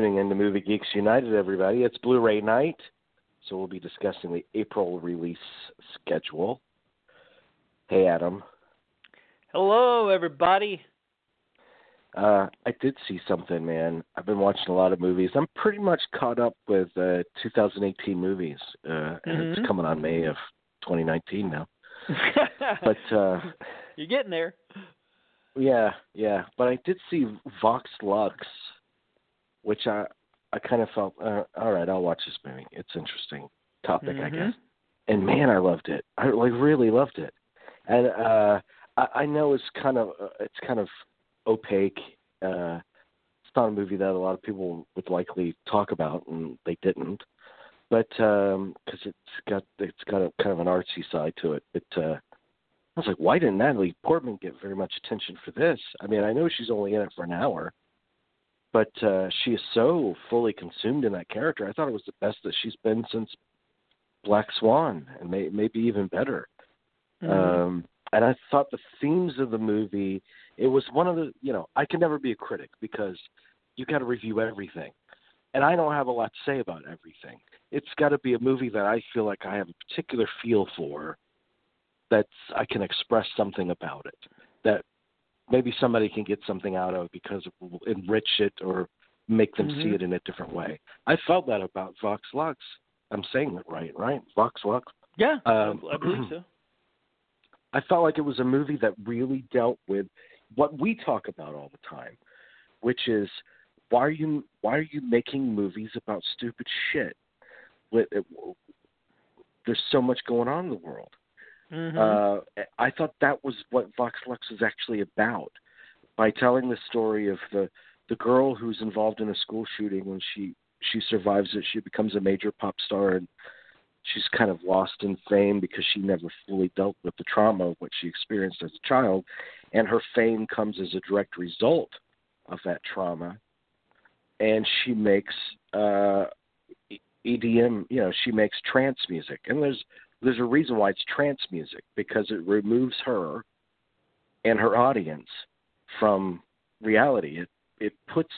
Tuning in to Movie Geeks United, everybody. It's Blu ray night, so we'll be discussing the April release schedule. Hey, Adam. Hello, everybody. Uh, I did see something, man. I've been watching a lot of movies. I'm pretty much caught up with uh, 2018 movies, uh, mm-hmm. and it's mm-hmm. coming on May of 2019 now. but uh, you're getting there. Yeah, yeah. But I did see Vox Lux, which I I kind of felt, uh, all right, I'll watch this movie. It's interesting topic, mm-hmm. I guess. And man, I loved it. I like really loved it. And uh, I, I know it's kind of uh, it's kind of opaque. Uh, it's not a movie that a lot of people would likely talk about, and they didn't. But because um, it's got it's got a kind of an artsy side to it. But uh, I was like, why didn't Natalie Portman get very much attention for this? I mean, I know she's only in it for an hour, but uh, she is so fully consumed in that character. I thought it was the best that she's been since Black Swan, and may, maybe even better. Mm-hmm. Um, and I thought the themes of the movie it was one of the you know I can never be a critic because you got to review everything, and I don't have a lot to say about everything. It's got to be a movie that I feel like I have a particular feel for, that I can express something about it, that maybe somebody can get something out of it because it will enrich it or make them mm-hmm. see it in a different way. I felt that about Vox Lux. I'm saying it right, right? Vox Lux. Yeah, um, I believe so. I felt like it was a movie that really dealt with what we talk about all the time, which is why are you why are you making movies about stupid shit? With there's so much going on in the world. Mm-hmm. Uh, I thought that was what Vox Lux was actually about, by telling the story of the the girl who's involved in a school shooting when she she survives it, she becomes a major pop star and she's kind of lost in fame because she never fully dealt with the trauma of what she experienced as a child and her fame comes as a direct result of that trauma and she makes uh EDM, you know, she makes trance music. And there's there's a reason why it's trance music because it removes her and her audience from reality. It it puts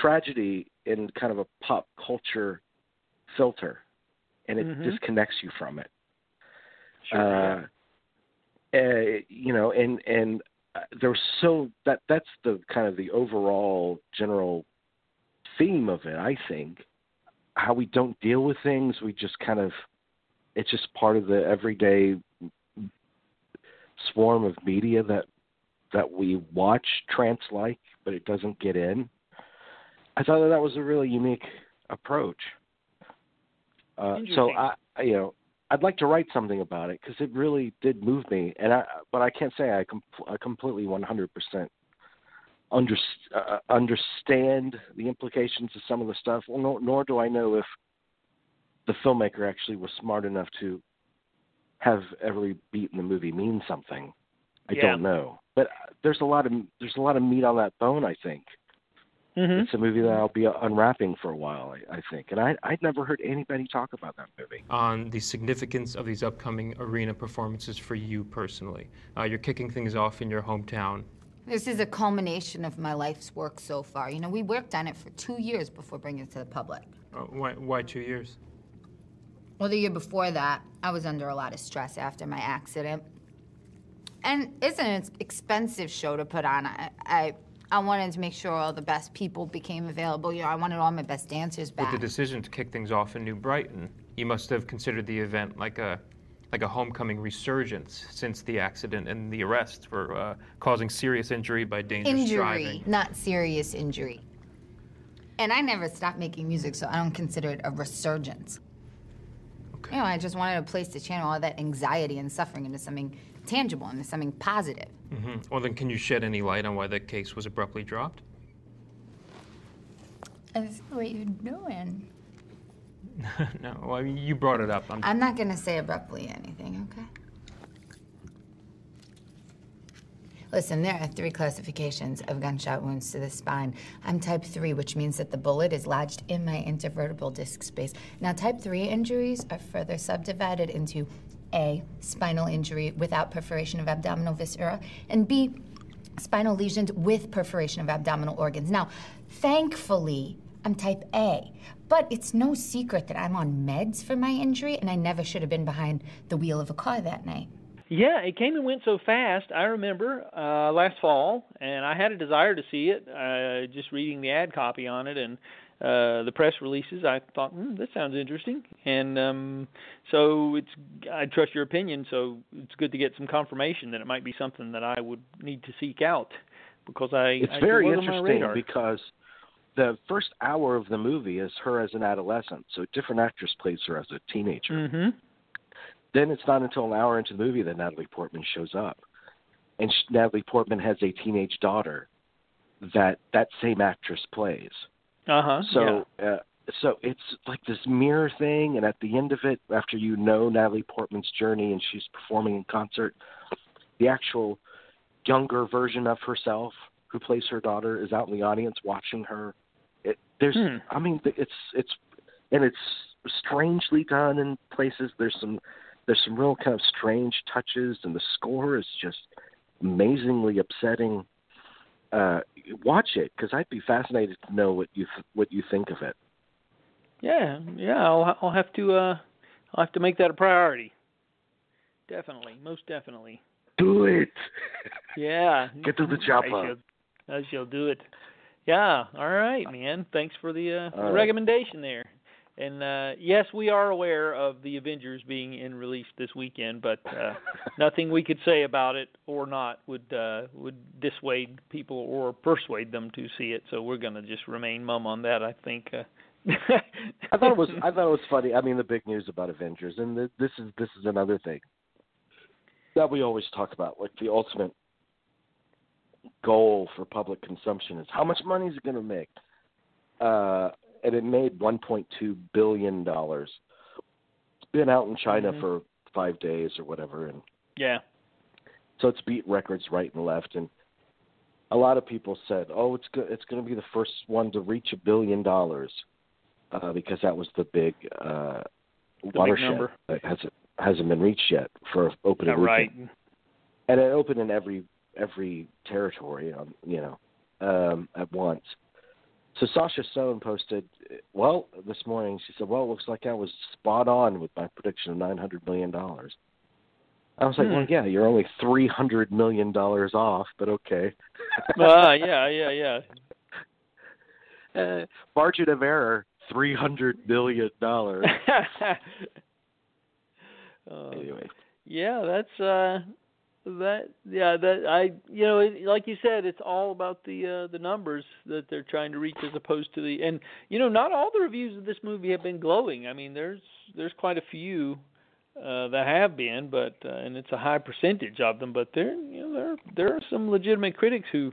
tragedy in kind of a pop culture filter and it mm-hmm. disconnects you from it. Sure, uh, uh, you know, and and uh, there's so that that's the kind of the overall general theme of it. I think how we don't deal with things, we just kind of it's just part of the everyday swarm of media that that we watch trance like, but it doesn't get in. I thought that that was a really unique approach. Uh, so I, you know, I'd like to write something about it because it really did move me, and I, but I can't say I, com- I completely 100% under, uh, understand the implications of some of the stuff. Well, nor, nor do I know if the filmmaker actually was smart enough to have every beat in the movie mean something. I yeah. don't know, but there's a lot of there's a lot of meat on that bone. I think mm-hmm. it's a movie that I'll be unwrapping for a while. I, I think, and I I'd never heard anybody talk about that movie. On the significance of these upcoming arena performances for you personally, uh, you're kicking things off in your hometown. This is a culmination of my life's work so far. You know, we worked on it for two years before bringing it to the public. Uh, why, why two years? Well, the year before that, I was under a lot of stress after my accident. And it's an expensive show to put on. I, I, I wanted to make sure all the best people became available. You know, I wanted all my best dancers back. With the decision to kick things off in New Brighton, you must have considered the event like a like a homecoming resurgence since the accident and the arrest for uh, causing serious injury by dangerous injury, driving. not serious injury. And I never stopped making music, so I don't consider it a resurgence. Okay. You know, I just wanted a place to channel all that anxiety and suffering into something tangible, into something positive. Mm-hmm. Well, then, can you shed any light on why the case was abruptly dropped? I see what you're doing. no, well, you brought it up. I'm, I'm not going to say abruptly anything, okay? Listen, there are three classifications of gunshot wounds to the spine. I'm type 3, which means that the bullet is lodged in my intervertebral disc space. Now, type 3 injuries are further subdivided into A, spinal injury without perforation of abdominal viscera, and B, spinal lesions with perforation of abdominal organs. Now, thankfully, I'm type A. But it's no secret that I'm on meds for my injury, and I never should have been behind the wheel of a car that night. Yeah, it came and went so fast. I remember uh last fall, and I had a desire to see it. Uh just reading the ad copy on it and uh the press releases, I thought, hmm, that sounds interesting. And um so it's I trust your opinion, so it's good to get some confirmation that it might be something that I would need to seek out because I It's I, very it was on my interesting because the first hour of the movie is her as an adolescent. So a different actress plays her as a teenager. Mhm. Then it's not until an hour into the movie that Natalie Portman shows up, and sh- Natalie Portman has a teenage daughter that that same actress plays. Uh-huh. So, uh, so it's like this mirror thing, and at the end of it, after you know Natalie Portman's journey and she's performing in concert, the actual younger version of herself, who plays her daughter, is out in the audience watching her. It, there's, Hmm. I mean, it's it's, and it's strangely done in places. There's some there's some real kind of strange touches, and the score is just amazingly upsetting. Uh, watch it because I'd be fascinated to know what you th- what you think of it. Yeah, yeah, I'll I'll have to uh I'll have to make that a priority. Definitely, most definitely. Do it. Yeah. Get to the I chopper. shall, I shall do it. Yeah. All right, man. Thanks for the, uh, the right. recommendation there. And uh, yes, we are aware of the Avengers being in release this weekend, but uh, nothing we could say about it or not would uh, would dissuade people or persuade them to see it. So we're going to just remain mum on that. I think. Uh, I thought it was I thought it was funny. I mean, the big news about Avengers, and th- this is this is another thing that we always talk about. Like the ultimate goal for public consumption is how much money is it going to make? Uh, and it made 1.2 billion dollars. It's been out in China Mhm. for five days or whatever, and yeah. so it's beat records right and left. And a lot of people said, "Oh, it's go- it's going to be the first one to reach a billion dollars," uh, because that was the big uh, big watershed number. that hasn't hasn't been reached yet for opening Yeah, right. weekend. And it opened in every every territory, um, you know, um, at once. So Sasha Stone posted, well, this morning she said, "Well, it looks like I was spot on with my prediction of nine hundred million dollars." I was like, Hmm. "Well, yeah, you're only three hundred million dollars off, but okay." Ah, yeah, yeah, yeah. uh, margin of error, three hundred million dollars. Uh, anyway, Yeah, that's uh that yeah, that I you know, it, like you said, it's all about the uh the numbers that they're trying to reach as opposed to the and you know, not all the reviews of this movie have been glowing. I mean, there's there's quite a few uh that have been, but uh, and it's a high percentage of them, but there you know, there there are some legitimate critics who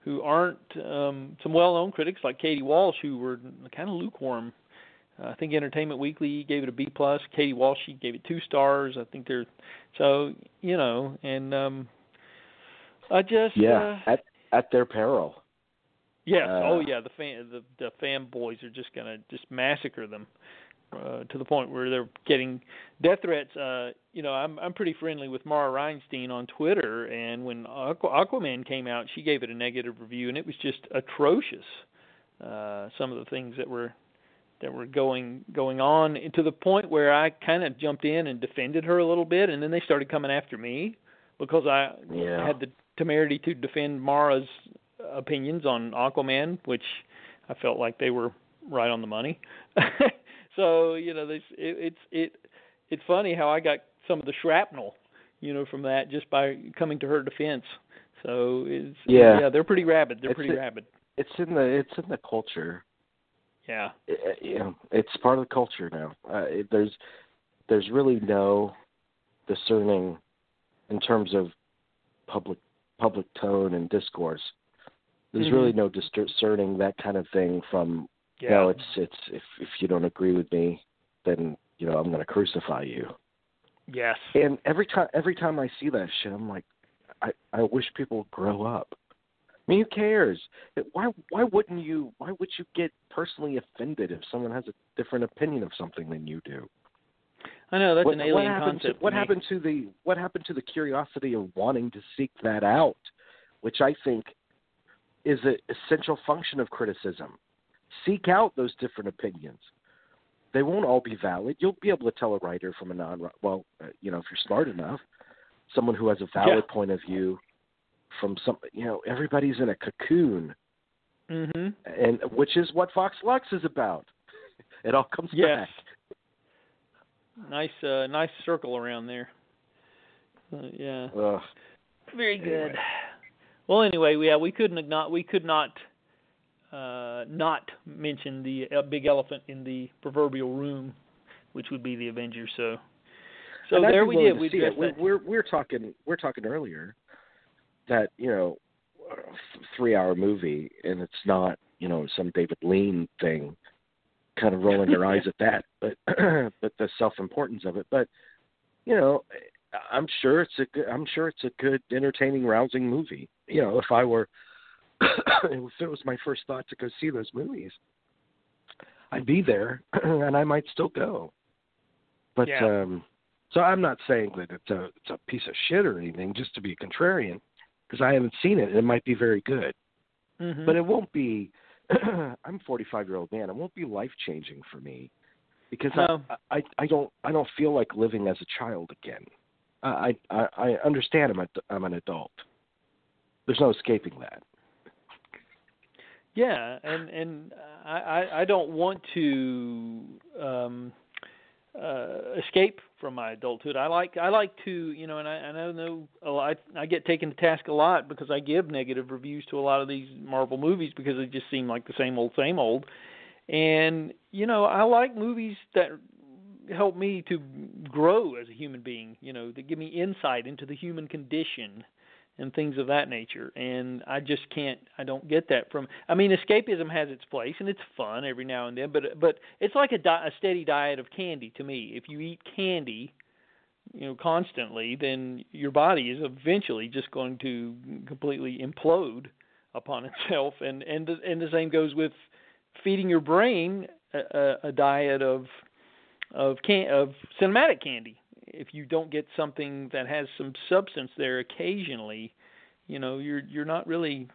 who aren't um some well-known critics like Katie Walsh who were kind of lukewarm I think Entertainment Weekly gave it a B plus. Katie Walsh she gave it two stars. I think they're so you know, and um I just yeah, uh, at at their peril. yes, uh, oh yeah, the fan the the fanboys are just gonna just massacre them uh, to the point where they're getting death threats. Uh, you know, I'm I'm pretty friendly with Mara Reinstein on Twitter, and when Aqu- Aquaman came out, she gave it a negative review, and it was just atrocious. Uh, some of the things that were that were going going on to the point where I kind of jumped in and defended her a little bit, and then they started coming after me because I Yeah. had the temerity to defend Mara's opinions on Aquaman, which I felt like they were right on the money. so you know, this it, it's it it's funny how I got some of the shrapnel, you know, from that just by coming to her defense. So it's Yeah. yeah, they're pretty rabid. They're It's pretty a- rabid. It's in the it's in the culture. Yeah. Uh, you know, it's part of the culture now. Uh, it, there's there's really no discerning in terms of public public tone and discourse. There's Mhm. really no discerning that kind of thing from Yeah. no. It's it's if if you don't agree with me, then you know I'm going to crucify you. yes. And every time every time I see that shit, I'm like, I I wish people would grow up. I mean, who cares? Why why wouldn't you? Why would you get personally offended if someone has a different opinion of something than you do? I know that's what, an alien happened concept. To, what me. happened to the what happened to the curiosity of wanting to seek that out, which I think is an essential function of criticism. seek out those different opinions. They won't all be valid. You'll be able to tell a writer from a non well, uh, you know, if you're smart enough, someone who has a valid Yeah. point of view from some, you know, everybody's in a cocoon, Mhm. and which is what Vox Lux is about. It all comes Yes. back. Nice uh nice circle around there. Uh, yeah. Ugh. Very good. Anyway. Well, anyway, yeah, we couldn't not we could not uh, not mention the uh, big elephant in the proverbial room, which would be the Avengers. So, so And there we did. We see it. We- that. We're we're talking we're talking earlier that you know three hour movie and it's not you know some David Lean thing, kind of rolling their eyes at that, but but the self importance of it. But you know, I'm sure it's a good, I'm sure it's a good, entertaining, rousing movie. You know, if I were if it was my first thought to go see those movies, I'd be there and I might still go. But Yeah. um so I'm not saying that it's a it's a piece of shit or anything, just to be contrarian, because I haven't seen it. and It might be very good, Mhm. but it won't be. I'm a 45 year old man. It won't be life changing for me because No. I, I I don't I don't feel like living as a child again. I I, I understand I'm a, I'm an adult. There's no escaping that. Yeah, and and I I, I don't want to um uh escape from my adulthood. I like I like to, you know, and I and I know lot, I get taken to task a lot because I give negative reviews to a lot of these Marvel movies because they just seem like the same old same old. And you know, I like movies that help me to grow as a human being, you know, that give me insight into the human condition and things of that nature. And I just can't I don't get that from I mean escapism has its place and it's fun every now and then, but but it's like a, di- a steady diet of candy to me. If you eat candy, you know, constantly, then your body is eventually just going to completely implode upon itself and and the, and the same goes with feeding your brain a, a, a diet of of can of cinematic candy. If you don't get something that has some substance there occasionally, you know, you're you're not really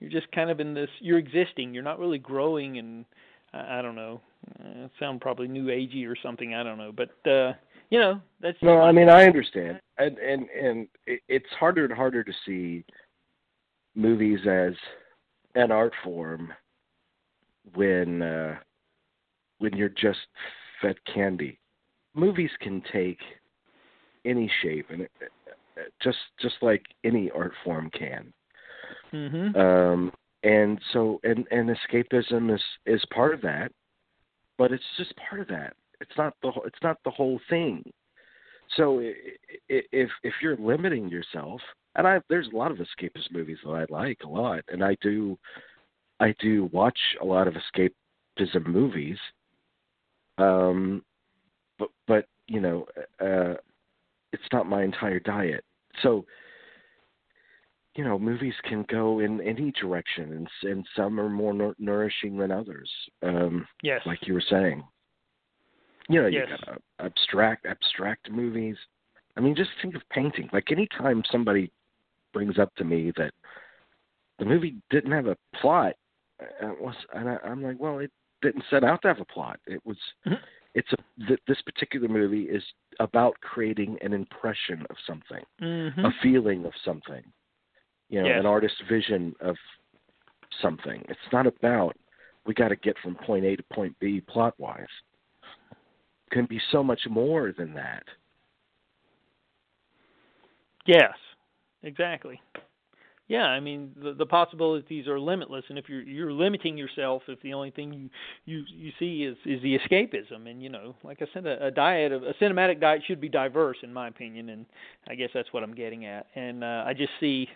you're just kind of in this you're existing. You're not really growing and I, I don't know. Uh, sound probably new agey or something, I don't know. But uh you know, that's No, I mean I understand, and and and it's harder and harder to see movies as an art form when uh, when you're just fed candy. Movies can take any shape, and it, just just like any art form can. Mhm. Um, and so and and escapism is is part of that, but it's just part of that. It's not the whole- it's not the whole thing. So if if you're limiting yourself, and I there's a lot of escapist movies that I like a lot, and I do I do watch a lot of escapism movies. Um, but but you know, uh, it's not my entire diet. So you know, movies can go in any direction, and and some are more nour- nourishing than others. Um, Yes. like you were saying. You know, Yes. you got abstract abstract movies. I mean, just think of painting. Like anytime somebody brings up to me that the movie didn't have a plot, uh, it was, and I, I'm like, well, it didn't set out to have a plot. It was, Mhm. It's a th- this particular movie is about creating an impression of something, Mhm. a feeling of something, you know, Yes. an artist's vision of something. It's not about we got to get from point A to point B plot wise. Can be so much more than that. Yes, exactly. Yeah, I mean the the possibilities are limitless, and if you're you're limiting yourself, if the only thing you you you see is is the escapism, and you know, like I said, a, a diet of a cinematic diet should be diverse, in my opinion, and I guess that's what I'm getting at. And uh, I just see,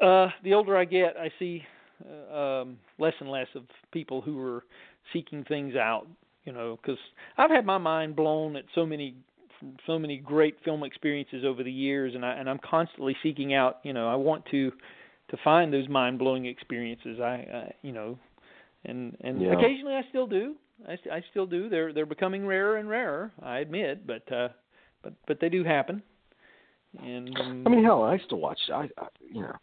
uh, the older I get, I see uh, um, less and less of people who are seeking things out. You know, because I've had my mind blown at so many so many great film experiences over the years and I and I'm constantly seeking out, you know, I want to to find those mind-blowing experiences. I, I you know, and and Yeah. occasionally I still do. I, I still do. They're they're becoming rarer and rarer, I admit, but uh but but they do happen. And um, I mean, hell, I still watch. I, I you know,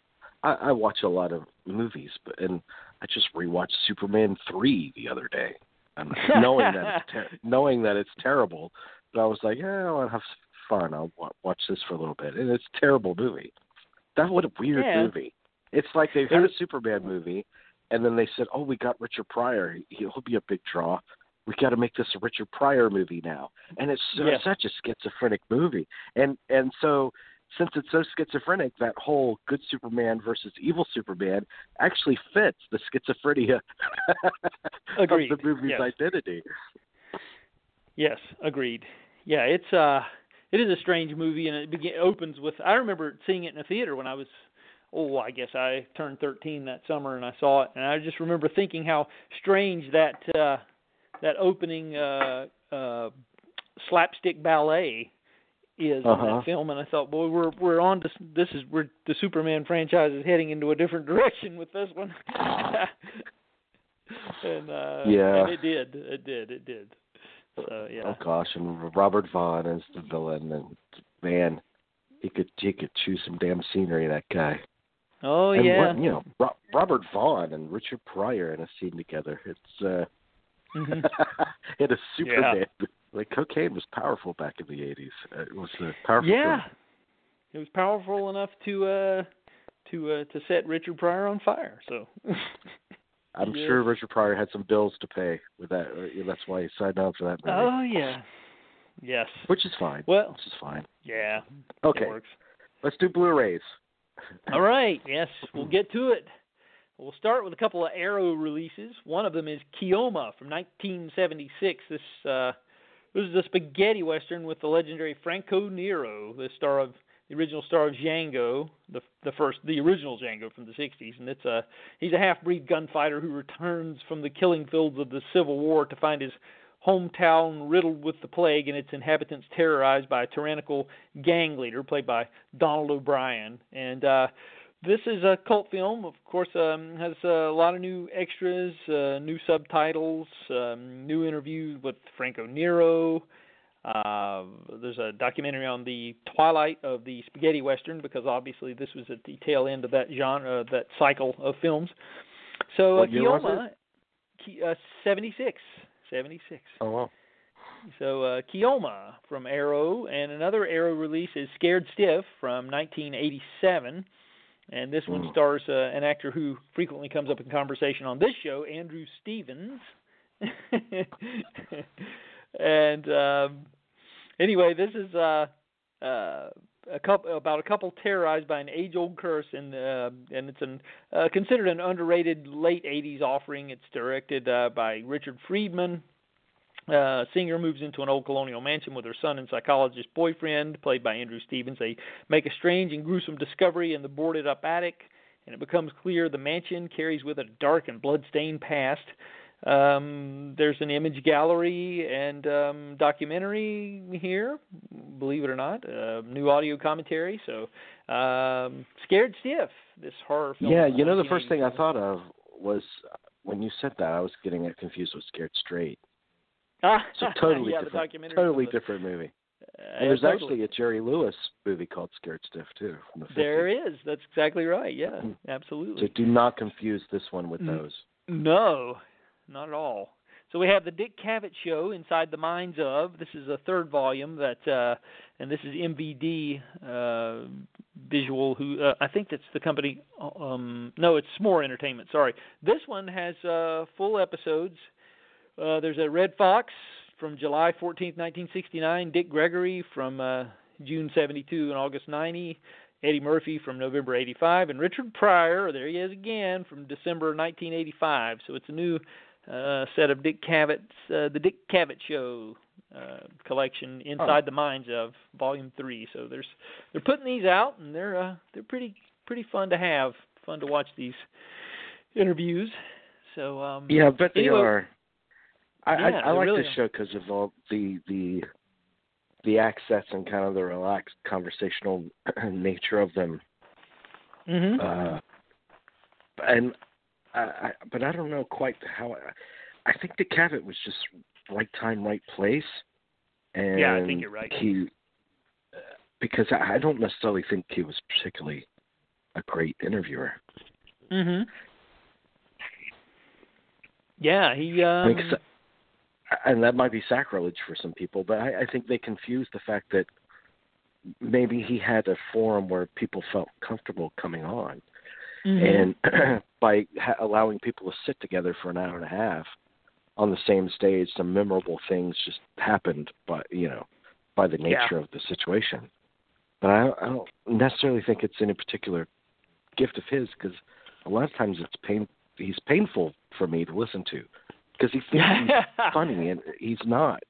I, I watch a lot of movies, but and I just rewatched Superman three the other day, and knowing that it's ter- knowing that it's terrible, but I was like, yeah, I'll have fun. I'll watch this for a little bit, and it's a terrible movie. That what a weird Yeah. movie. It's like they had a Superman movie, and then they said, "Oh, we got Richard Pryor. He'll be a big draw. We got to make this a Richard Pryor movie now." And it's so, Yeah. such a schizophrenic movie, and and so since it's so schizophrenic, that whole good Superman versus evil Superman actually fits the schizophrenia of the movie's Yes. identity. Yes, agreed. Yeah, it's uh it is a strange movie and it begin, opens with I remember seeing it in a theater when I was oh, I guess I turned 13 that summer and I saw it and I just remember thinking how strange that uh that opening uh uh slapstick ballet is in Uh-huh. that film and I thought, boy, we're we're on to this is we're the Superman franchise is heading into a different direction with this one. and uh Yeah. and it did. It did. It did. So, yeah. Oh gosh, and Robert Vaughn is the villain, and man, he could he could chew some damn scenery. That guy. Oh and yeah. what, you know, Ro- Robert Vaughn and Richard Pryor in a scene together. It's uh, Mhm. in a Superman. Like cocaine was powerful back in the eighties. Uh, It was a powerful. yeah. film. It was powerful enough to uh to uh to set Richard Pryor on fire. So I'm Yes. sure Richard Pryor had some bills to pay with that. That's why he signed on for that movie, Oh yeah. Yes. which is fine. Well, which is fine. yeah. Okay, It works. let's do Blu-rays. All right. Yes, we'll get to it. We'll start with a couple of Arrow releases. One of them is Keoma from 1976. This uh, this is a spaghetti western with the legendary Franco Nero, the star of the original star of Django, the the first the original Django from the 60s, and it's a he's a half-breed gunfighter who returns from the killing fields of the Civil War to find his hometown riddled with the plague and its inhabitants terrorized by a tyrannical gang leader played by Donald O'Brien. And uh, this is a cult film, of course, um, has a lot of new extras, uh, new subtitles, um, new interviews with Franco Nero. Uh, there's a documentary on the twilight of the spaghetti western because obviously this was at the tail end of that genre, that cycle of films. So uh, What Keoma, uh, 76, 76. Oh well. So uh, Keoma from Arrow, and another Arrow release is Scared Stiff from 1987, and this one Hmm. stars uh, an actor who frequently comes up in conversation on this show, Andrew Stevens. and um, anyway, this is uh, uh, a couple about a couple terrorized by an age-old curse, and uh, and it's an uh, considered an underrated late '80s offering. It's directed uh, by Richard Friedman. Uh, Singer moves into an old colonial mansion with her son and psychologist boyfriend, played by Andrew Stevens. They make a strange and gruesome discovery in the boarded up attic, and it becomes clear the mansion carries with it a dark and blood-stained past. Um, there's an image gallery and um, documentary here, believe it or not, uh, new audio commentary. So, um, Scared Stiff, this horror film. Yeah, you know the first thing I thought of was uh, when you said that I was getting it confused with Scared Straight. Ah, So totally yeah, different, totally different movie. Uh, there's totally. actually a Jerry Lewis movie called Scared Stiff too from the There is. That's exactly right. Yeah, Mm. absolutely. So do not confuse this one with those. No, not at all. So we have the Dick Cavett Show inside the minds of. This is a third volume that, uh, and this is MVD uh, Visual. Who uh, I think that's the company. Um, no, it's S'more Entertainment. Sorry. This one has uh, full episodes. Uh, there's a Redd Foxx from July 14th, 1969. Dick Gregory from uh, June 72 and August 90. Eddie Murphy from November 85, and Richard Pryor, there he is again, from December 1985. So it's a new uh, set of Dick Cavett's, uh, the Dick Cavett Show uh, collection, Inside the Minds of Volume Three. So there's they're putting these out, and they're uh, they're pretty pretty fun to have, fun to watch these interviews. So um, Yeah, but bet they Anyway- are. I, Yeah, I, I like really this show because of all the the the accents and kind of the relaxed conversational nature of them. mhm. Uh, and I, I, but I don't know quite how. I, I think the Cavett was just right time, right place. And Yeah, I think you're right. He uh, because I, I don't necessarily think he was particularly a great interviewer. Mhm. Yeah, he. Um, I think, and that might be sacrilege for some people, but I, I think they confuse the fact that maybe he had a forum where people felt comfortable coming on, mhm. and by ha- allowing people to sit together for an hour and a half on the same stage, some memorable things just happened. By you know, by the Yeah. nature of the situation. But I, I don't necessarily think it's any particular gift of his because a lot of times it's pain. He's painful for me to listen to because he thinks he's funny and he's not.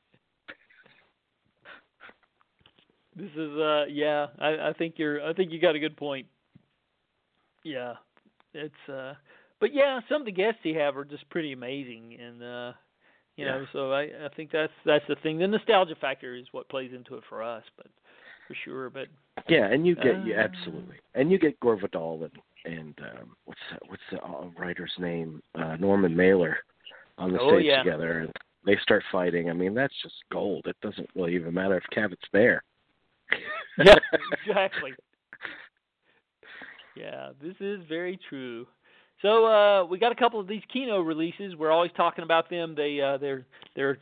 This is uh yeah, I I think you're I think you got a good point. Yeah. It's uh but yeah, some of the guests you have are just pretty amazing and uh you know, so I I think that's that's the thing. The nostalgia factor is what plays into it for us, but for sure, but Yeah, and you get yeah, Uh. absolutely, and you get Gore Vidal and and um, what's that, what's the uh, writer's name? Uh, Norman Mailer on the Oh, stage yeah. together, and they start fighting. I mean, that's just gold. It doesn't really even matter if Cavett's there. Yeah, exactly. Yeah, this is very true. So uh we got a couple of these Kino releases. We're always talking about them. They uh they're they're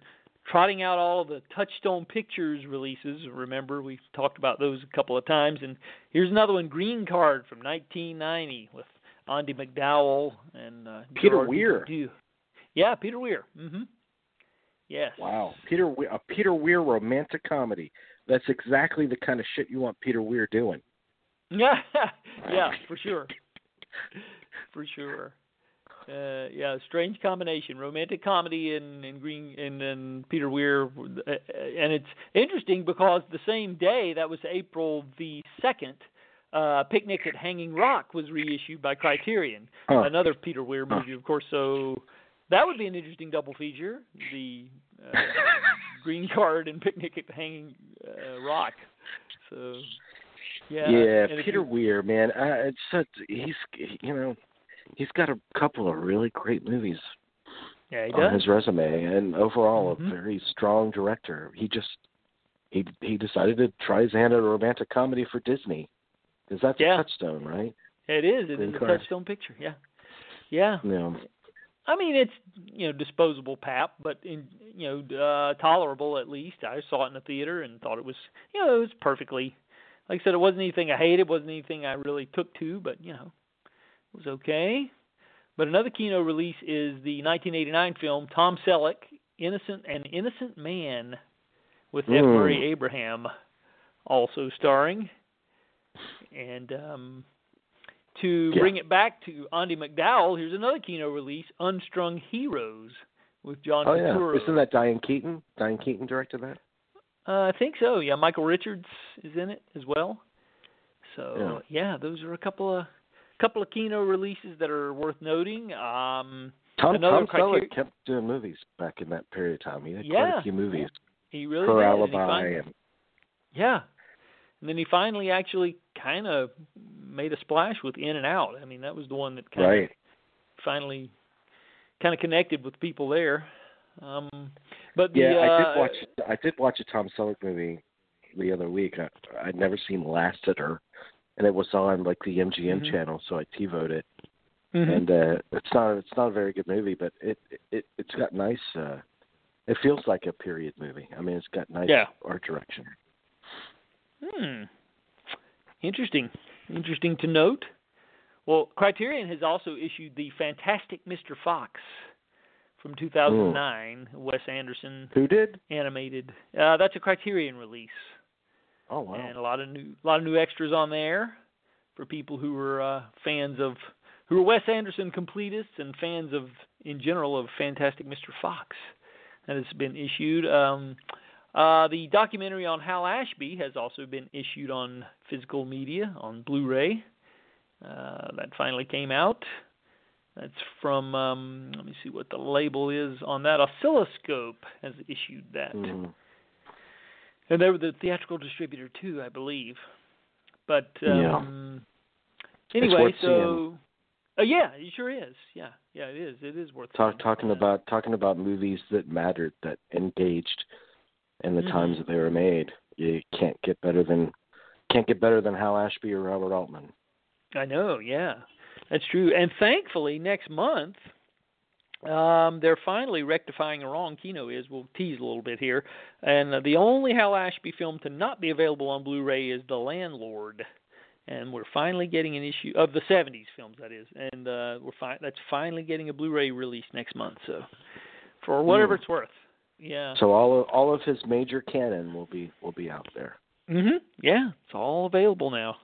trotting out all the Touchstone Pictures releases. Remember, we've talked about those a couple of times and here's another one, Green Card from 1990 with Andie MacDowell and uh Peter Gerard Weir. Depardieu. Yeah, Peter Weir. Mhm. Yes. Wow, Peter We- a Peter Weir romantic comedy. That's exactly the kind of shit you want Peter Weir doing. Yeah, yeah, for sure, for sure. Uh, yeah, strange combination: romantic comedy and and Green and then Peter Weir, uh, and it's interesting because the same day, that was April the second, uh, Picnic at Hanging Rock was reissued by Criterion, Huh. another Peter Weir movie, of course. So that would be an interesting double feature: the uh, Green Card and Picnic at Hanging uh, Rock. So. Yeah, Yeah, Peter you- Weir, man, uh, it's such, he's you know he's got a couple of really great movies Yeah, he on does. his resume, and overall Mhm. a very strong director. He just he he decided to try his hand at a romantic comedy for Disney, because that's Yeah. a touchstone, right? It is. It is a touchstone picture. Yeah. Yeah. Know, I mean, it's you know disposable pap, but in you know uh, tolerable at least. I saw it in the theater and thought it was you know it was perfectly. Like I said, it wasn't anything I hated. It wasn't anything I really took to, but you know it was okay. But another Kino release is the 1989 film Tom Selleck, Innocent and Innocent Man, with F. Mm. Murray Abraham also starring. And um, to Yeah. bring it back to Andie MacDowell, here's another Kino release, Unstrung Heroes, with John oh yeah, isn't that Diane Keaton? Diane Keaton directed that. Uh, I think so. Yeah, Michael Richards is in it as well. So yeah, those are a couple of couple of Kino releases that are worth noting. Um, Tom Tom criteria- Selleck kept doing movies back in that period of time. He had quite a few movies. he really Pro did. and he Alibi fin- and Yeah. And then he finally actually kind of made a splash with In and Out. I mean, that was the one that kind right. of finally kind of connected with people there. Um, but the, Yeah, I uh, did watch. I did watch a Tom Selleck movie the other week. I, I'd never seen Lassiter, and it was on like the MGM Mhm. channel, so I TiVoed it. mhm. And uh, it's not it's not a very good movie, but it it it's got nice. uh It feels like a period movie. I mean, it's got nice Yeah. art direction. Hmm. Interesting. Interesting to note. Well, Criterion has also issued the Fantastic Mr. Fox from 2009, Wes Anderson Who did? animated. Uh, that's a Criterion release, Oh wow. and a lot of new, a lot of new extras on there for people who are uh, fans of, who are Wes Anderson completists and fans of, in general, of Fantastic Mr. Fox. That has been issued. Um, uh, the documentary on Hal Ashby has also been issued on physical media on Blu-ray. Uh, that finally came out. That's from um, let me see what the label is on that. Oscilloscope has issued that, Mhm. and they were the theatrical distributor too, I believe. But Yeah. um, anyway, worth so uh, yeah, it sure is. Yeah, yeah, it is. It is worth Talk, talking Yeah. about talking about movies that mattered, that engaged, in the Mhm. times that they were made. You can't get better than can't get better than Hal Ashby or Robert Altman. I know, yeah. That's true. And thankfully next month Um, they're finally rectifying a wrong. Kino is. We'll tease a little bit here. And uh, the only Hal Ashby film to not be available on Blu-ray is The Landlord. And we're finally getting an issue of the '70s films, that is, and uh, we're fi- that's finally getting a Blu-ray release next month. So, for whatever Hmm. it's worth, yeah. So all of all of his major canon will be will be out there. Mhm. Yeah, it's all available now.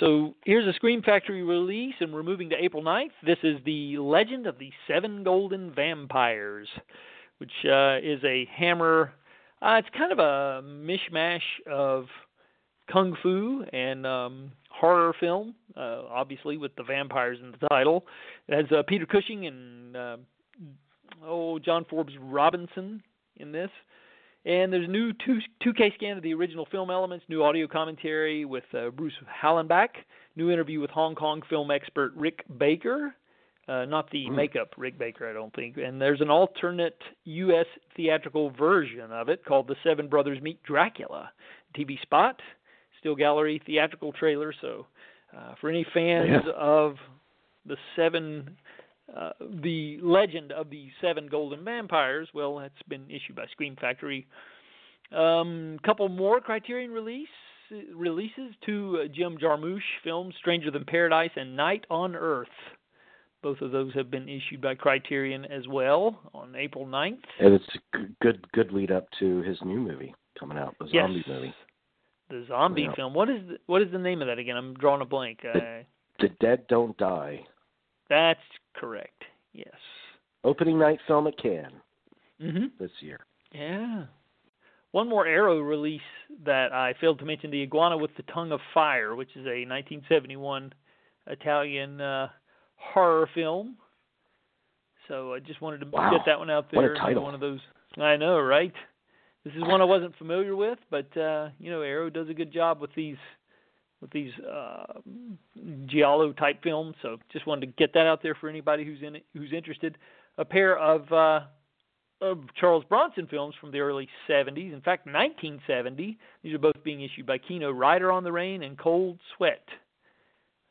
So here's a Scream Factory release, and we're moving to April 9th. This is the Legend of the Seven Golden Vampires, which uh, is a Hammer. Uh, it's kind of a mishmash of kung fu and um, horror film, uh, obviously with the vampires in the title. It has uh, Peter Cushing and uh, oh John Forbes Robinson in this. And there's a new two, 2K scan of the original film elements, new audio commentary with uh, Bruce Hallenbeck, new interview with Hong Kong film expert Rick Baker, uh, not the Hmm. makeup Rick Baker, I don't think. And there's an alternate U.S. theatrical version of it called The Seven Brothers Meet Dracula TV spot, still gallery theatrical trailer. So uh, for any fans Yeah. of the seven uh, the legend of the seven golden vampires. Well, that's been issued by Scream Factory. Um, couple more Criterion release releases: two uh, Jim Jarmusch films, Stranger Than Paradise and Night on Earth. Both of those have been issued by Criterion as well on April 9th. And it's a good good lead up to his new movie coming out, the Yes. zombie movie. The zombie Yeah. film. What is the, what is the name of that again? I'm drawing a blank. Uh, The Dead Don't Die. that's correct. Yes. Opening night film at Cannes Mhm. this year. Yeah. One more Arrow release that I failed to mention: the Iguana with the Tongue of Fire, which is a 1971 Italian uh, horror film. So I just wanted to Wow. get that one out there. What a title. One of those. I know, right? This is one I wasn't familiar with, but uh, you know, Arrow does a good job with these with these uh, giallo type films. So just wanted to get that out there for anybody who's in it, who's interested. A pair of uh, of Charles Bronson films from the early 70s. In fact, 1970. These are both being issued by Kino. Rider on the Rain and Cold Sweat.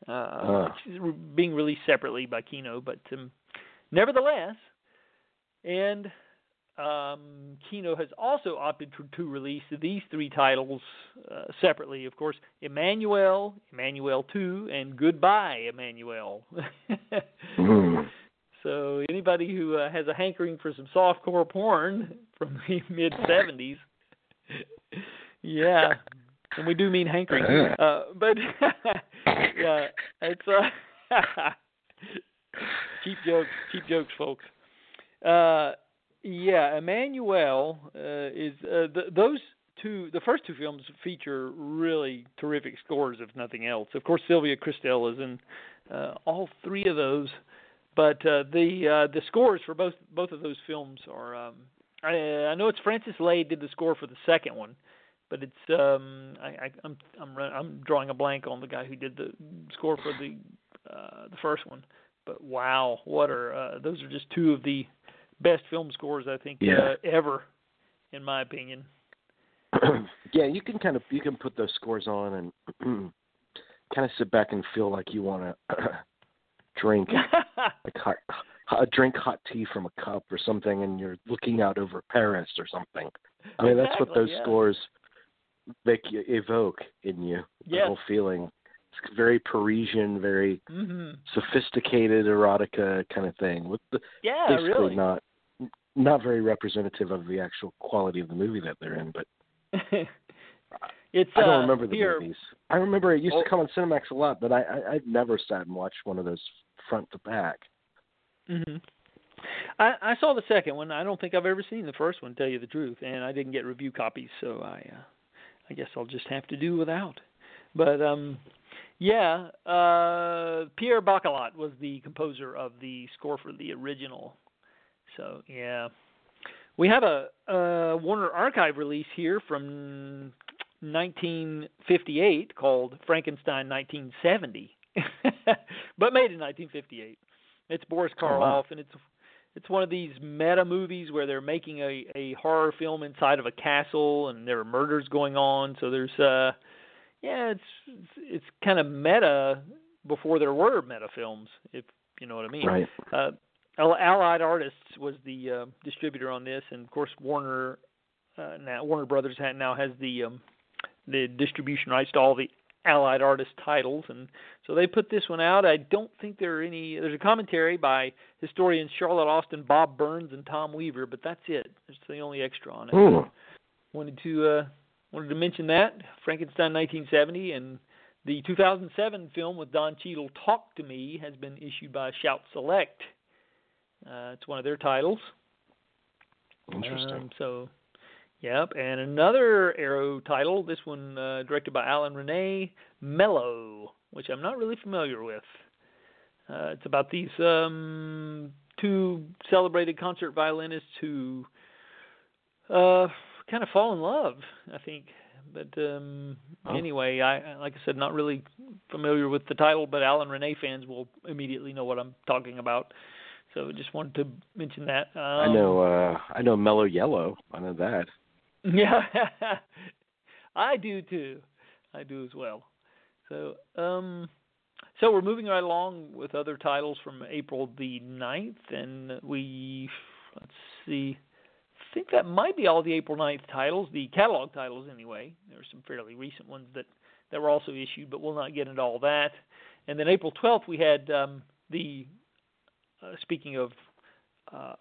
Uh, Ah. which is being released separately by Kino, but um, nevertheless, and um, Kino has also opted to, to release these three titles uh, separately. Of course, Emmanuelle, Emmanuelle 2, and Goodbye, Emmanuelle. Mm. So anybody who uh, has a hankering for some softcore porn from the mid '70s, yeah, and we do mean hankering, uh, but yeah, it's uh, cheap jokes, cheap jokes, folks. Uh, yeah, Emmanuelle uh, is uh, th- those two. The first two films feature really terrific scores, if nothing else. Of course, Sylvia Kristel is in uh, all three of those but uh, the uh, the scores for both both of those films are um, I, I know it's Francis Lai did the score for the second one, but it's um, I, I, I'm I'm I'm drawing a blank on the guy who did the score for the uh, the first one. But wow, what are those are just two of the best film scores I think Yeah. uh, ever, in my opinion. yeah, you can kind of you can put those scores on and kind of sit back and feel like you want to drink like hot, hot drink hot tea from a cup or something, and you're looking out over Paris or something. I mean, that's what those yeah. scores make you evoke in you. The Yes. whole feeling. It's very Parisian, very hmm sophisticated erotica kind of thing. With the, Yeah, basically really. not not very representative of the actual quality of the movie that they're in. But it's I don't uh, remember the here, movies. I remember it used Oh. to come on Cinemax a lot, but I, I I'd never sat and watched one of those front to back. hmm I, I saw the second one. I don't think I've ever seen the first one. Tell you the truth, and I didn't get review copies, so I, uh, I guess I'll just have to do without. But um, yeah, uh, Pierre Bachelet was the composer of the score for the original. So yeah, we have a, a Warner Archive release here from 1958 called Frankenstein 1970, but made in 1958. It's Boris Oh, Karloff, wow. and it's it's one of these meta movies where they're making a a horror film inside of a castle, and there are murders going on. So there's uh, yeah, it's it's, it's kind of meta before there were meta films, if you know what I mean. Right. Uh, Allied Artists was the uh, distributor on this, and of course Warner uh, now Warner Brothers now has the um, the distribution rights to all the Allied Artist titles, and so they put this one out. I don't think there are any. There's a commentary by historians Charlotte Austin, Bob Burns, and Tom Weaver, but that's it. It's the only extra on it. Ooh. Wanted to uh, wanted to mention that Frankenstein 1970 and the 2007 film with Don Cheadle, Talk to Me, has been issued by Shout Select. Uh, it's one of their titles. Interesting. Um, so, yep. And another Arrow title, this one uh, directed by Alan Resnais, Mellow, which I'm not really familiar with. Uh, it's about these um, two celebrated concert violinists who uh, kind of fall in love, I think. But um, Oh. anyway, I like I said, not really familiar with the title, but Alan Resnais fans will immediately know what I'm talking about. So just wanted to mention that. Um, I know. uh I know Mellow Yellow. I know that. Yeah, I do too. I do as well. So, um, so we're moving right along with other titles from April the 9th, and we let's see. I think that might be all the April 9th titles, the catalog titles anyway. There are some fairly recent ones that that were also issued, but we'll not get into all that. And then April 12th, we had um, the uh, speaking of uh,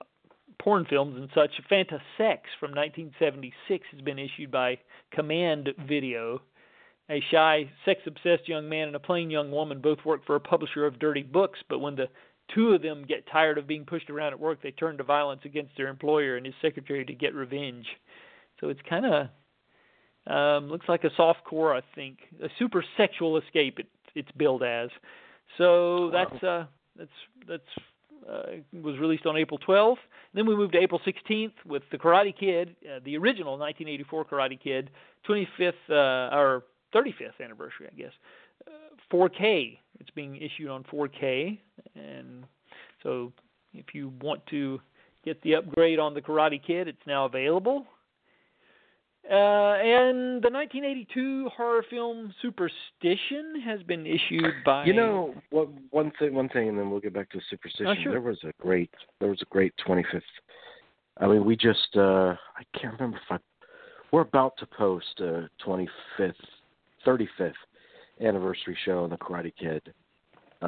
porn films and such, Fanta Sex from 1976 has been issued by Command Video. A shy, sex obsessed young man and a plain young woman both work for a publisher of dirty books, but when the two of them get tired of being pushed around at work, they turn to violence against their employer and his secretary to get revenge. So it's kind of um, looks like a soft core, I think, a super sexual escape. It, it's billed as. So Wow. that's uh, that's that's was released on April 12th. Then we moved to April 16th with the Karate Kid, uh, the original 1984 Karate Kid, 25th uh, or 35th anniversary, I guess. Uh, 4K. It's being issued on 4K, and so if you want to get the upgrade on the Karate Kid, it's now available. Uh, and the 1982 horror film Superstition has been issued by. You know, what, one thing, one thing, and then we'll get back to superstition. Oh, sure. There was a great, there was a great 25th. I mean, we just, uh I can't remember if I, we're about to post a 25th, 35th anniversary show on the Karate Kid uh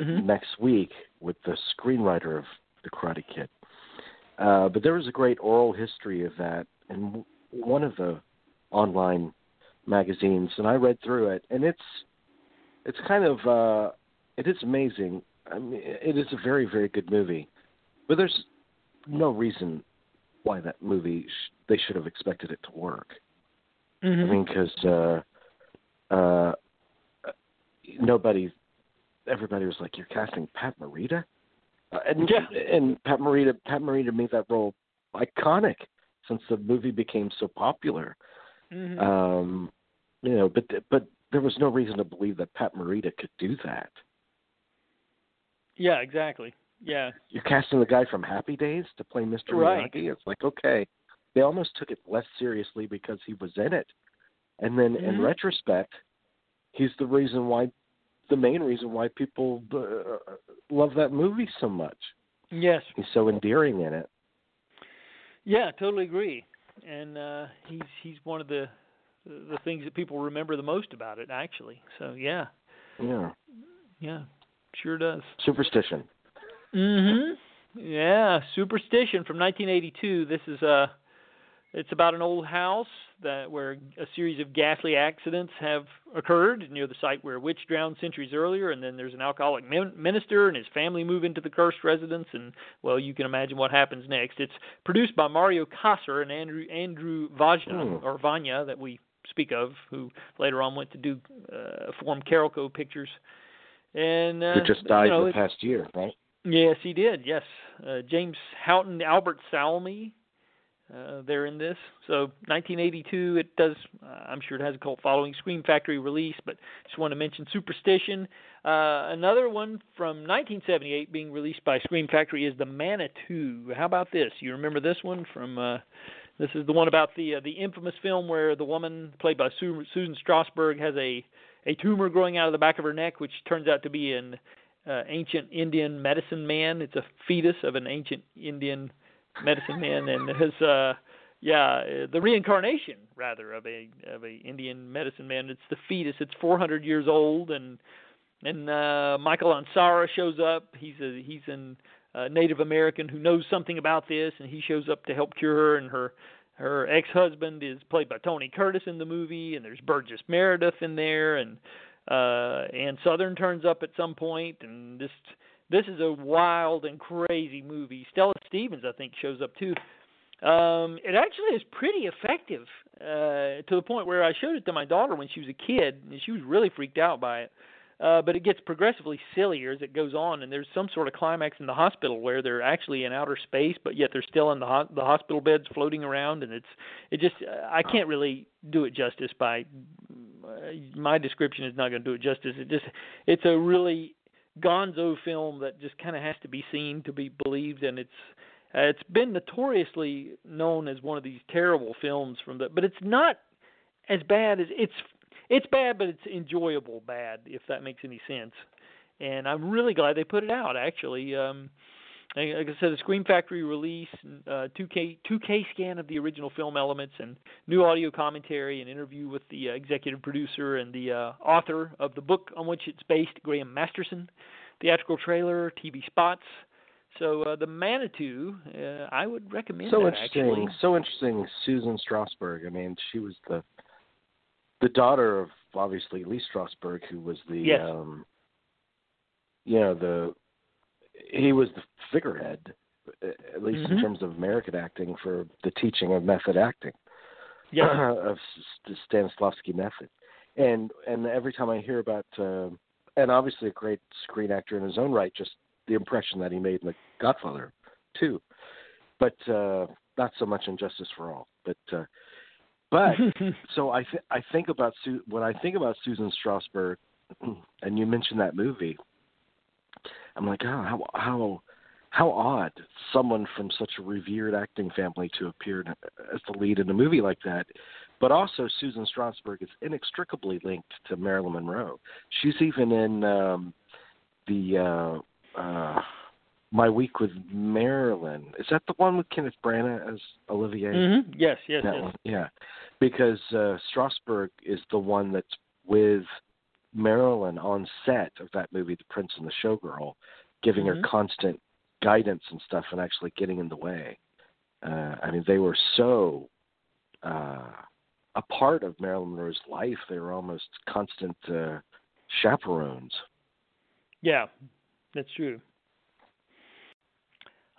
Mhm. next week with the screenwriter of the Karate Kid. Uh, but there was a great oral history of that and one of the online magazines, and I read through it, and it's it's kind of uh it is amazing. I mean, it is a very very good movie, but there's no reason why that movie sh- they should have expected it to work. Mhm. I mean, because uh, uh, nobody, everybody was like, "You're casting Pat Morita," uh, and Yeah. and Pat Morita, Pat Morita made that role iconic since the movie became so popular. Mhm. Um, you know, but but there was no reason to believe that Pat Morita could do that. yeah, exactly. Yeah. You're casting the guy from Happy Days to play Mr. Right. Miyagi. It's like okay, they almost took it less seriously because he was in it, and then in Mhm. retrospect, he's the reason why, the main reason why people uh, love that movie so much. Yes. He's so endearing in it. Yeah, totally agree. And uh he's he's one of the the things that people remember the most about it actually. So yeah. Yeah, Yeah. Sure does. superstition. Mhm. Yeah, Superstition from 1982. This is uh it's about an old house that where a series of ghastly accidents have occurred near the site where a witch drowned centuries earlier and then there's an alcoholic min- minister and his family move into the cursed residence and well you can imagine what happens next. It's produced by Mario Kassar and Andrew Andrew Vajna Hmm. or Vanya that we speak of who later on went to do uh form Carolco Pictures. And uh, who just died you know, the past year, right? Yes, he did. Yes, uh, James Houghton, Albert Salmi, uh, they're in this. So 1982. It does. Uh, I'm sure it has a cult following. Scream Factory release, but just want to mention Superstition. Uh, another one from 1978 being released by Scream Factory is The Manitou. How about this? You remember this one from? Uh, this is the one about the uh, the infamous film where the woman played by Su- Susan Strasberg has a a tumor growing out of the back of her neck, which turns out to be an uh, ancient Indian medicine man. It's a fetus of an ancient Indian medicine man, and his uh, yeah, the reincarnation rather of a of a Indian medicine man. It's the fetus. It's 400 years old, and and uh, Michael Ansara shows up. He's a he's an uh, Native American who knows something about this, and he shows up to help cure her. And her her ex-husband is played by Tony Curtis in the movie, and there's Burgess Meredith in there, and uh, Ann Sothern turns up at some point, and this this is a wild and crazy movie. Stella Stevens, I think, shows up too. Um, it actually is pretty effective uh, to the point where I showed it to my daughter when she was a kid, and she was really freaked out by it. Uh, but it gets progressively sillier as it goes on, and there's some sort of climax in the hospital where they're actually in outer space, but yet they're still in the ho- the hospital beds floating around, and it's it just I can't really do it justice by uh, my description is not going to do it justice. It just it's a really gonzo film that just kind of has to be seen to be believed, and it's uh, it's been notoriously known as one of these terrible films from the, but it's not as bad as it's it's bad, but it's enjoyable bad if that makes any sense. And I'm really glad they put it out. Actually, um, like I said, a Scream Factory release, uh, 2K 2K scan of the original film elements, and new audio commentary, an interview with the uh, executive producer and the uh, author of the book on which it's based, Graham Masterton, theatrical trailer, TV spots. So uh, the Manitou, uh, I would recommend. So that, interesting, actually. so interesting. Susan Strasberg. I mean, she was the the daughter of obviously Lee Strasberg, who was the Yes. um, you know the he was the figurehead, uh, at least in Mhm. terms of American acting for the teaching of method acting. Yes. of Stanislavski method. And and every time I hear about uh, and obviously a great screen actor in his own right, just the impression that he made in The Godfather too. But uh, not so much in Justice for All. But uh, but so I th- I think about Su- when I think about Susan Strasberg, and you mentioned that movie. I'm like, oh, how how how odd someone from such a revered acting family to appear as the lead in a movie like that. But also, Susan Strasberg is inextricably linked to Marilyn Monroe. She's even in um, the uh, uh, My Week with Marilyn. Is that the one with Kenneth Branagh as Olivier? hmm Yes, yes, That yes. one, yeah, because uh, Strasberg is the one that's with Marilyn on set of that movie, The Prince and the Showgirl, giving Mhm. her constant guidance and stuff, and actually getting in the way. Uh, I mean, they were so uh, a part of Marilyn Monroe's life; they were almost constant uh, chaperones. Yeah, that's true.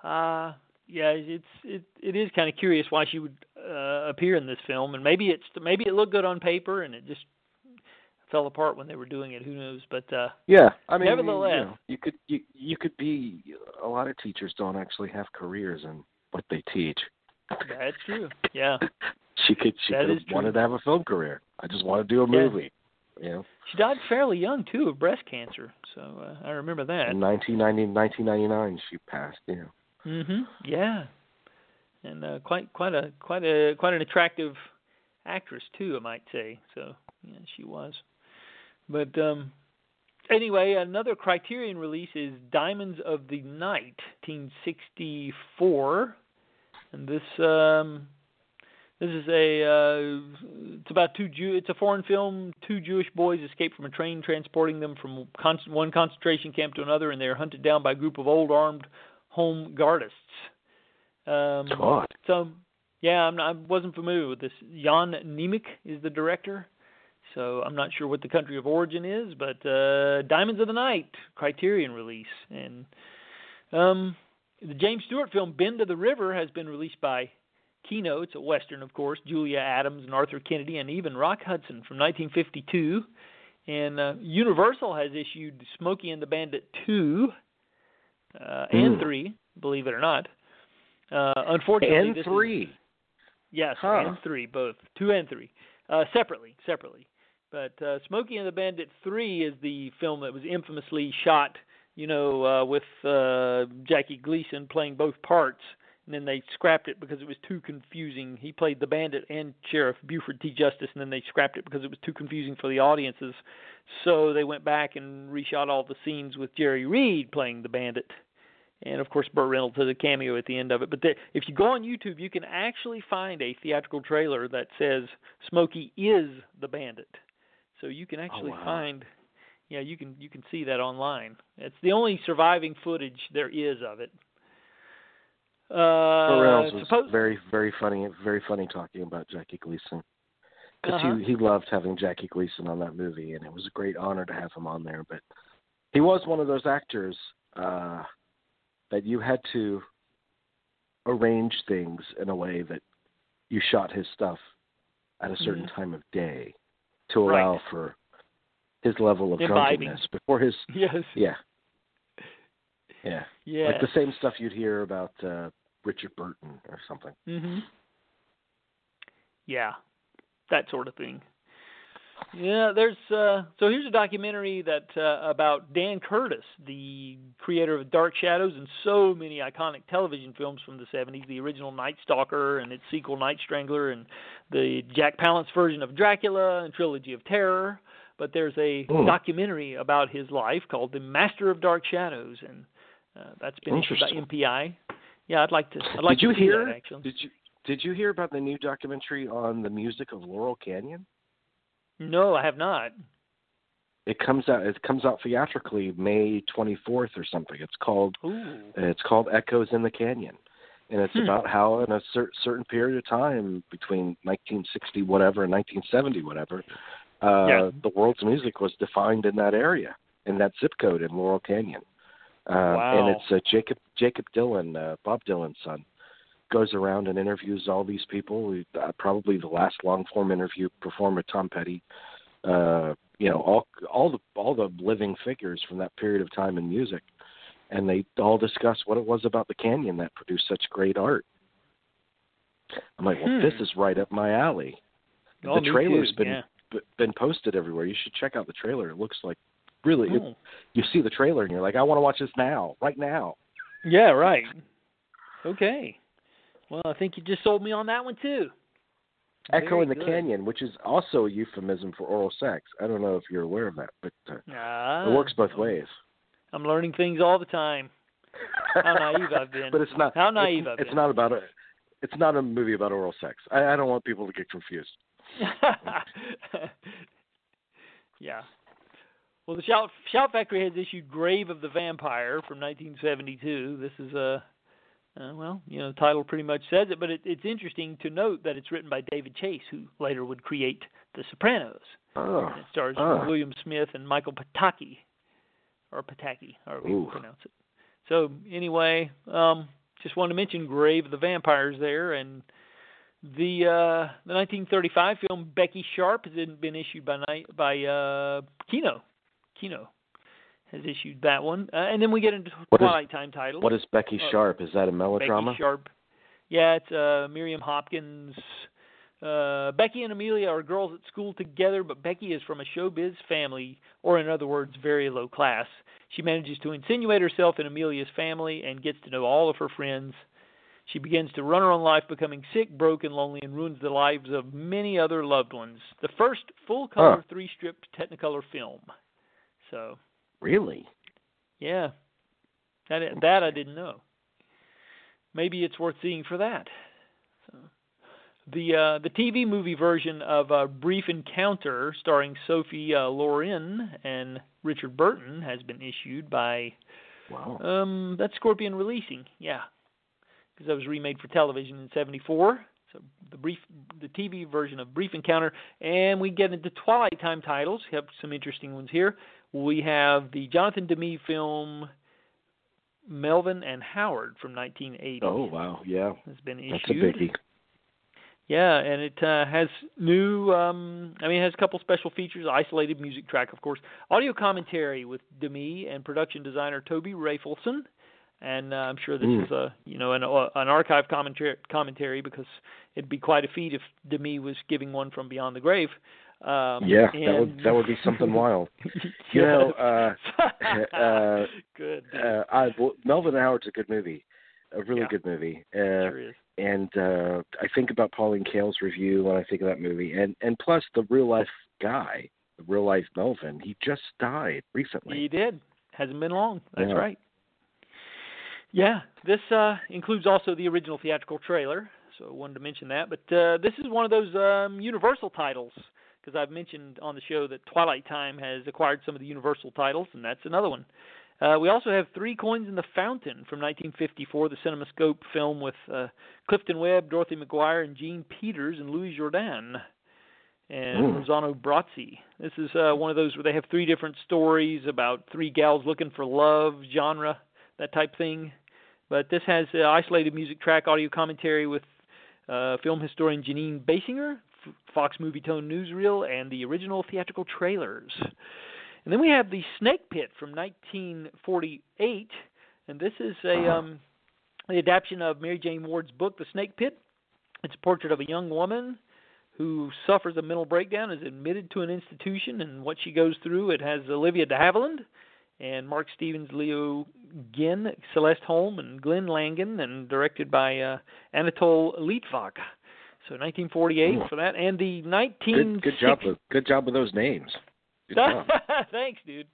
Uh yeah, it's it it is kind of curious why she would uh, appear in this film, and maybe it's maybe it looked good on paper and it just fell apart when they were doing it. Who knows? But uh Yeah, I mean, Nevertheless- you, know, you could you you could be. A lot of teachers don't actually have careers in what they teach. that's true. Yeah, she could she That could have wanted to have a film career. I just want to do a Yeah. movie. You know, she died fairly young too of breast cancer, so uh, I remember that. in 1990, 1999 she passed. You know, Mhm. Yeah. And uh, quite quite a quite a quite an attractive actress too, I might say. So yeah, she was. But um anyway, another Criterion release is Diamonds of the Night, 1964, and this um this is a uh, it's about two Jew it's a foreign film. Two Jewish boys escape from a train transporting them from con- one concentration camp to another, and they are hunted down by a group of old armed home guardists. Um, God. so, yeah, I'm not, I wasn't familiar with this. Jan Nemec is the director, so I'm not sure what the country of origin is, but uh, Diamonds of the Night, Criterion release, and um, the James Stewart film Bend to the River has been released by Kino. It's a western, of course. Julia Adams and Arthur Kennedy, and even Rock Hudson from 1952. And uh, Universal has issued Smokey and the Bandit 2 uh, and Hmm. 3, believe it or not. Uh, unfortunately, and this is- three. Yes, Huh. and three, both two and three, uh, separately, separately. But uh, Smokey and the Bandit three is the film that was infamously shot, you know, uh, with uh, Jackie Gleason playing both parts. and then they scrapped it because it was too confusing. He played the bandit and Sheriff Buford T. Justice, and then they scrapped it because it was too confusing for the audiences. So they went back and reshot all the scenes with Jerry Reed playing the bandit, and of course Burt Reynolds has a cameo at the end of it. But the, if you go on YouTube, you can actually find a theatrical trailer that says Smokey is the bandit. So you can actually Oh, wow. find yeah, you can you can see that online. It's the only surviving footage there is of it. Uh, Reynolds was suppose, very, very funny, very funny talking about Jackie Gleason because Uh-huh. he he loved having Jackie Gleason on that movie, and it was a great honor to have him on there. But he was one of those actors uh, that you had to arrange things in a way that you shot his stuff at a certain Mhm. time of day to allow Right. for his level of Imbibing. drunkenness before his yes, yeah yeah yeah, like the same stuff you'd hear about uh, Richard Burton or something. hmm Yeah, that sort of thing. Yeah, there's uh so here's a documentary that uh, about Dan Curtis, the creator of Dark Shadows and so many iconic television films from the 70s, the original Night Stalker and its sequel Night Strangler and the Jack Palance version of Dracula and Trilogy of Terror. But there's a Hmm. documentary about his life called The Master of Dark Shadows and uh, that's been issued by MPI. Yeah, I'd like to I'd like Did you to see hear? that actually. Did you did you hear about the new documentary on the music of Laurel Canyon? No, I have not. It comes out. It comes out theatrically May 24th or something. It's called. Ooh. It's called Echoes in the Canyon, and it's Hmm. about how in a cer- certain period of time between 1960 whatever and 1970 whatever, uh, Yeah. the world's music was defined in that area, in that zip code in Laurel Canyon. Uh, Wow. And it's uh, Jacob Jakob Dylan, uh, Bob Dylan's son, goes around and interviews all these people. We, uh, probably the last long form interview performed with Tom Petty. Uh, you know, all all the all the living figures from that period of time in music, and they all discuss what it was about the canyon that produced such great art. I'm like, well, this Hmm. is right up my alley. Oh, the trailer's too, been yeah. b- been posted everywhere. You should check out the trailer. It looks like really. It, Oh. you see the trailer and you're like, I want to watch this now, right now. Yeah, right. Okay. Well, I think you just sold me on that one too. Echo Very in the good. Canyon, which is also a euphemism for oral sex. I don't know if you're aware of that, but uh, Ah, it works both ways. I'm learning things all the time. How naive I've been. but it's not. How naive it's, I've it's been. not about a. It's not a movie about oral sex. I, I don't want people to get confused. yeah. Well, the Shout, Shout Factory has issued Grave of the Vampire from 1972. This is a, uh, well, you know, the title pretty much says it, but it, it's interesting to note that it's written by David Chase, who later would create The Sopranos. Oh, And it stars oh. William Smith and Michael Pataki, or Pataki, however you pronounce it. So anyway, um, just wanted to mention Grave of the Vampires there, and the uh, the 1935 film Becky Sharp has been- been issued by by uh, Kino. Kino has issued that one, uh, and then we get into What is- Twilight Time titles. what is Becky Uh, Sharp? Is that a melodrama? Becky Sharp. Yeah, it's uh, Miriam Hopkins. Uh, Becky and Amelia are girls at school together, but Becky is from a showbiz family, or in other words, very low class. She manages to insinuate herself in Amelia's family and gets to know all of her friends. She begins to run her own life, becoming sick, broke, and lonely, and ruins the lives of many other loved ones. The first full color Huh. three strip Technicolor film. So, Really? yeah, that that I didn't know. Maybe it's worth seeing for that. So, the uh, the TV movie version of uh, Brief Encounter, starring Sophie uh, Loren and Richard Burton, has been issued by Wow. um, that's Scorpion Releasing. Yeah, because that was remade for television in '74. So the brief, the TV version of Brief Encounter, and we get into Twilight Time titles. We have some interesting ones here. We have the Jonathan Demme film Melvin and Howard from 1980. Oh wow, yeah, has been issued. that's a biggie. Yeah, and it uh, has new. Um, I mean, it has a couple special features. Isolated music track, of course. Audio commentary with Demme and production designer Toby Rafelson. And uh, I'm sure this Mm. is a you know an uh, an archive commentary commentary because it'd be quite a feat if Demme was giving one from beyond the grave. Um, Yeah, that would that would be something wild. You know, uh, uh, good. uh, I, well, Melvin and Howard's a good movie. a really Yeah. good movie. Uh, sure and uh I think about Pauline Kael's review when I think of that movie, and and plus the real life guy, the real life Melvin, he just died recently. He did. Hasn't been long. That's Yeah. right. Yeah, this uh, includes also the original theatrical trailer, so I wanted to mention that. But uh, this is one of those um, Universal titles because I've mentioned on the show that Twilight Time has acquired some of the Universal titles, and that's another one. Uh, we also have Three Coins in the Fountain from 1954, the CinemaScope film with uh, Clifton Webb, Dorothy McGuire, and Jean Peters and Louis Jourdan and Mm. Rossano Brazzi. This is uh, one of those where they have three different stories about three gals looking for love, genre, that type thing. But this has uh, isolated music track, audio commentary with uh, film historian Jeanine Basinger, Fox Movietone newsreel, and the original theatrical trailers. And then we have the Snake Pit from 1948, and this is a Uh-huh. um, the adaptation of Mary Jane Ward's book, The Snake Pit. It's a portrait of a young woman who suffers a mental breakdown, is admitted to an institution, and what she goes through. It has Olivia de Havilland and Mark Stevens, Leo Genn, Celeste Holm, and Glenn Langan, and directed by uh, Anatole Litvak. So 1948 Ooh. for that, and the 19 Good good job with good job with those names. Thanks, dude.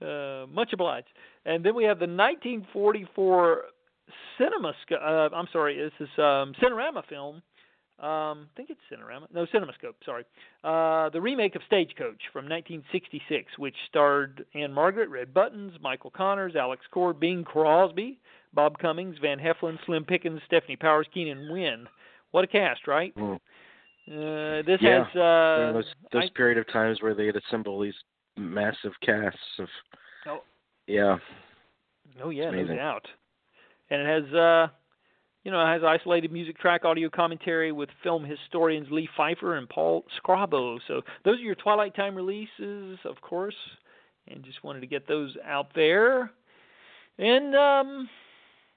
Uh, much obliged. And then we have the 1944 cinema. Uh, I'm sorry, this is um, Cinerama film. Um, I think it's Cinerama. No, CinemaScope. Sorry. Uh, the remake of Stagecoach from 1966, which starred Ann-Margret, Red Buttons, Michael Connors, Alex Cord, Bing Crosby, Bob Cummings, Van Heflin, Slim Pickens, Stefanie Powers, Keenan Wynn. What a cast, right? Mm. Uh, this Yeah. has uh, those those I- period of times where they'd assemble these massive casts of Oh. yeah Oh yeah, no doubt. And it has uh you know, it has isolated music track, audio commentary with film historians Lee Pfeiffer and Paul Scrabo. So those are your Twilight Time releases, of course. And just wanted to get those out there. And um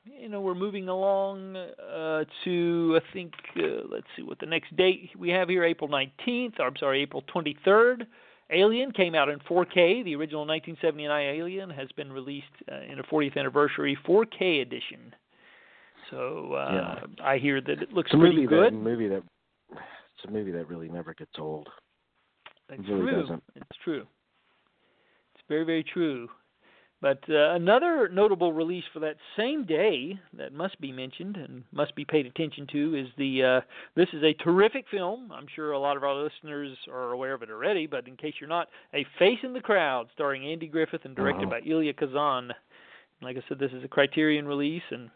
you know, we're moving along uh to I think uh, let's see what the next date we have here April 19th, or I'm sorry, April 23rd. Alien came out in 4K. The original 1979 Alien has been released uh, in a 40th anniversary 4K edition. So uh, I hear that it looks it's a pretty movie good. that movie that it's a movie that really never gets old. It's really true. doesn't. It's true. It's very, very true. But uh, another notable release for that same day that must be mentioned and must be paid attention to is the. Uh, this is a terrific film. I'm sure a lot of our listeners are aware of it already, but in case you're not, A Face in the Crowd, starring Andy Griffith and directed Uh-huh. by Elia Kazan. Like I said, this is a Criterion release, and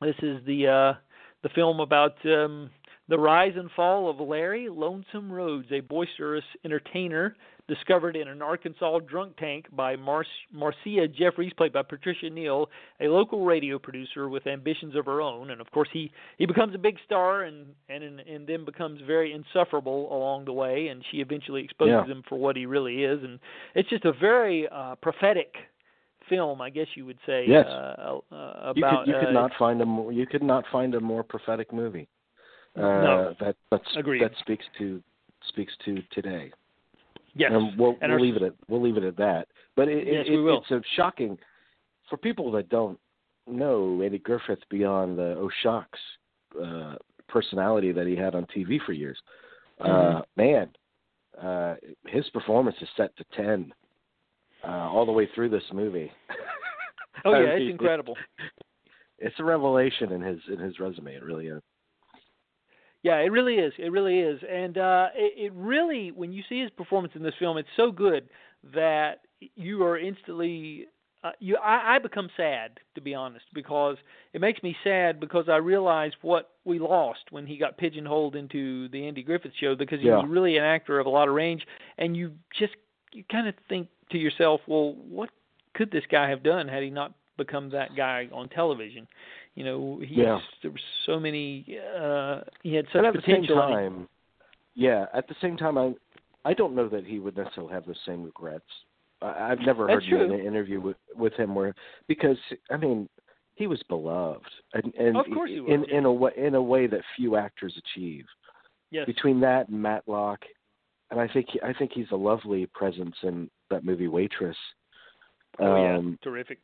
this is the uh, the film about um, the rise and fall of Larry Lonesome Rhodes, a boisterous entertainer discovered in an Arkansas drunk tank by Mar- Marcia Jeffries, played by Patricia Neal, a local radio producer with ambitions of her own. And of course, he he becomes a big star and and and then becomes very insufferable along the way. And she eventually exposes Yeah. him for what he really is. And it's just a very uh, prophetic film, I guess you would say. Yes. Uh, uh, You about could you uh, could not find a more you could not find a more prophetic movie. Uh, No. that that's Agreed. that speaks to speaks to today. Yes. And we'll, And we'll our- leave it at we'll leave it at that. But it, Yes, it, it's a shocking for people that don't know Andy Griffith beyond the Oh Shocks uh, personality that he had on TV for years. Uh, Mhm. man, uh, his performance is set to ten uh, all the way through this movie. Oh yeah, it's incredible. It's a revelation in his in his resume. It really is. Yeah, it really is. It really is, and uh, it, it really, when you see his performance in this film, it's so good that you are instantly. Uh, you, I, I become sad to be honest because it makes me sad because I realize what we lost when he got pigeonholed into the Andy Griffith Show because he Yeah. was really an actor of a lot of range, and you just you kind of think to yourself, well, what could this guy have done had he not become that guy on television? You know, he Yeah. there were so many. Uh, he had such at the same potential. time, yeah. At the same time, I I don't know that he would necessarily have the same regrets. I, I've never That's heard true. In an interview with with him where because I mean he was beloved and, and Of course he was, in in a way in a way that few actors achieve. yes. Between that and Matlock, and I think he, I think he's a lovely presence in that movie Waitress. oh yeah, Um, terrific.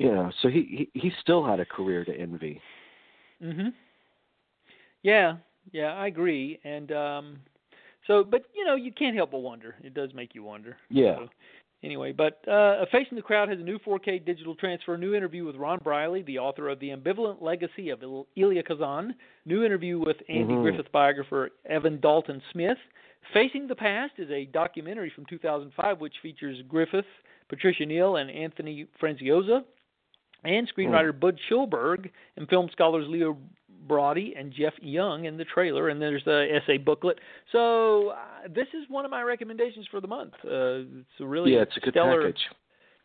You know, so he he, he still had a career to envy. Mhm. Yeah, yeah, I agree. And um so but you know, you can't help but wonder. It does make you wonder. Yeah. So, anyway, but uh Face in the Crowd has a new 4K digital transfer, new interview with Ron Briley, the author of The Ambivalent Legacy of Elia Kazan, new interview with Andy Mhm. Griffith biographer Evan Dalton Smith. Facing the Past is a documentary from 2005 which features Griffith, Patricia Neal, and Anthony Franciosa, and screenwriter Bud Schulberg, and film scholars Leo Braudy and Jeff Young in the trailer, and there's the essay booklet. So uh, this is one of my recommendations for the month. Uh, it's a really yeah, it's a good stellar, package.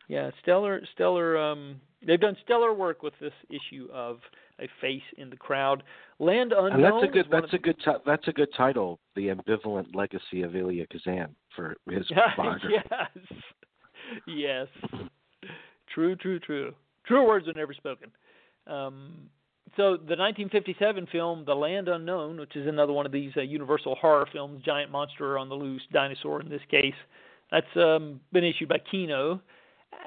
yeah, stellar, stellar. Um, they've done stellar work with this issue of a face in the crowd. Land unknown. And that's a good that's a good ti- that's a good title, The Ambivalent Legacy of Elia Kazan for his biography. yes, yes, true, true, true. Truer words are never spoken. Um, so the 1957 film The Land Unknown, which is another one of these uh, Universal horror films, giant monster on the loose, dinosaur in this case, that's um, been issued by Kino.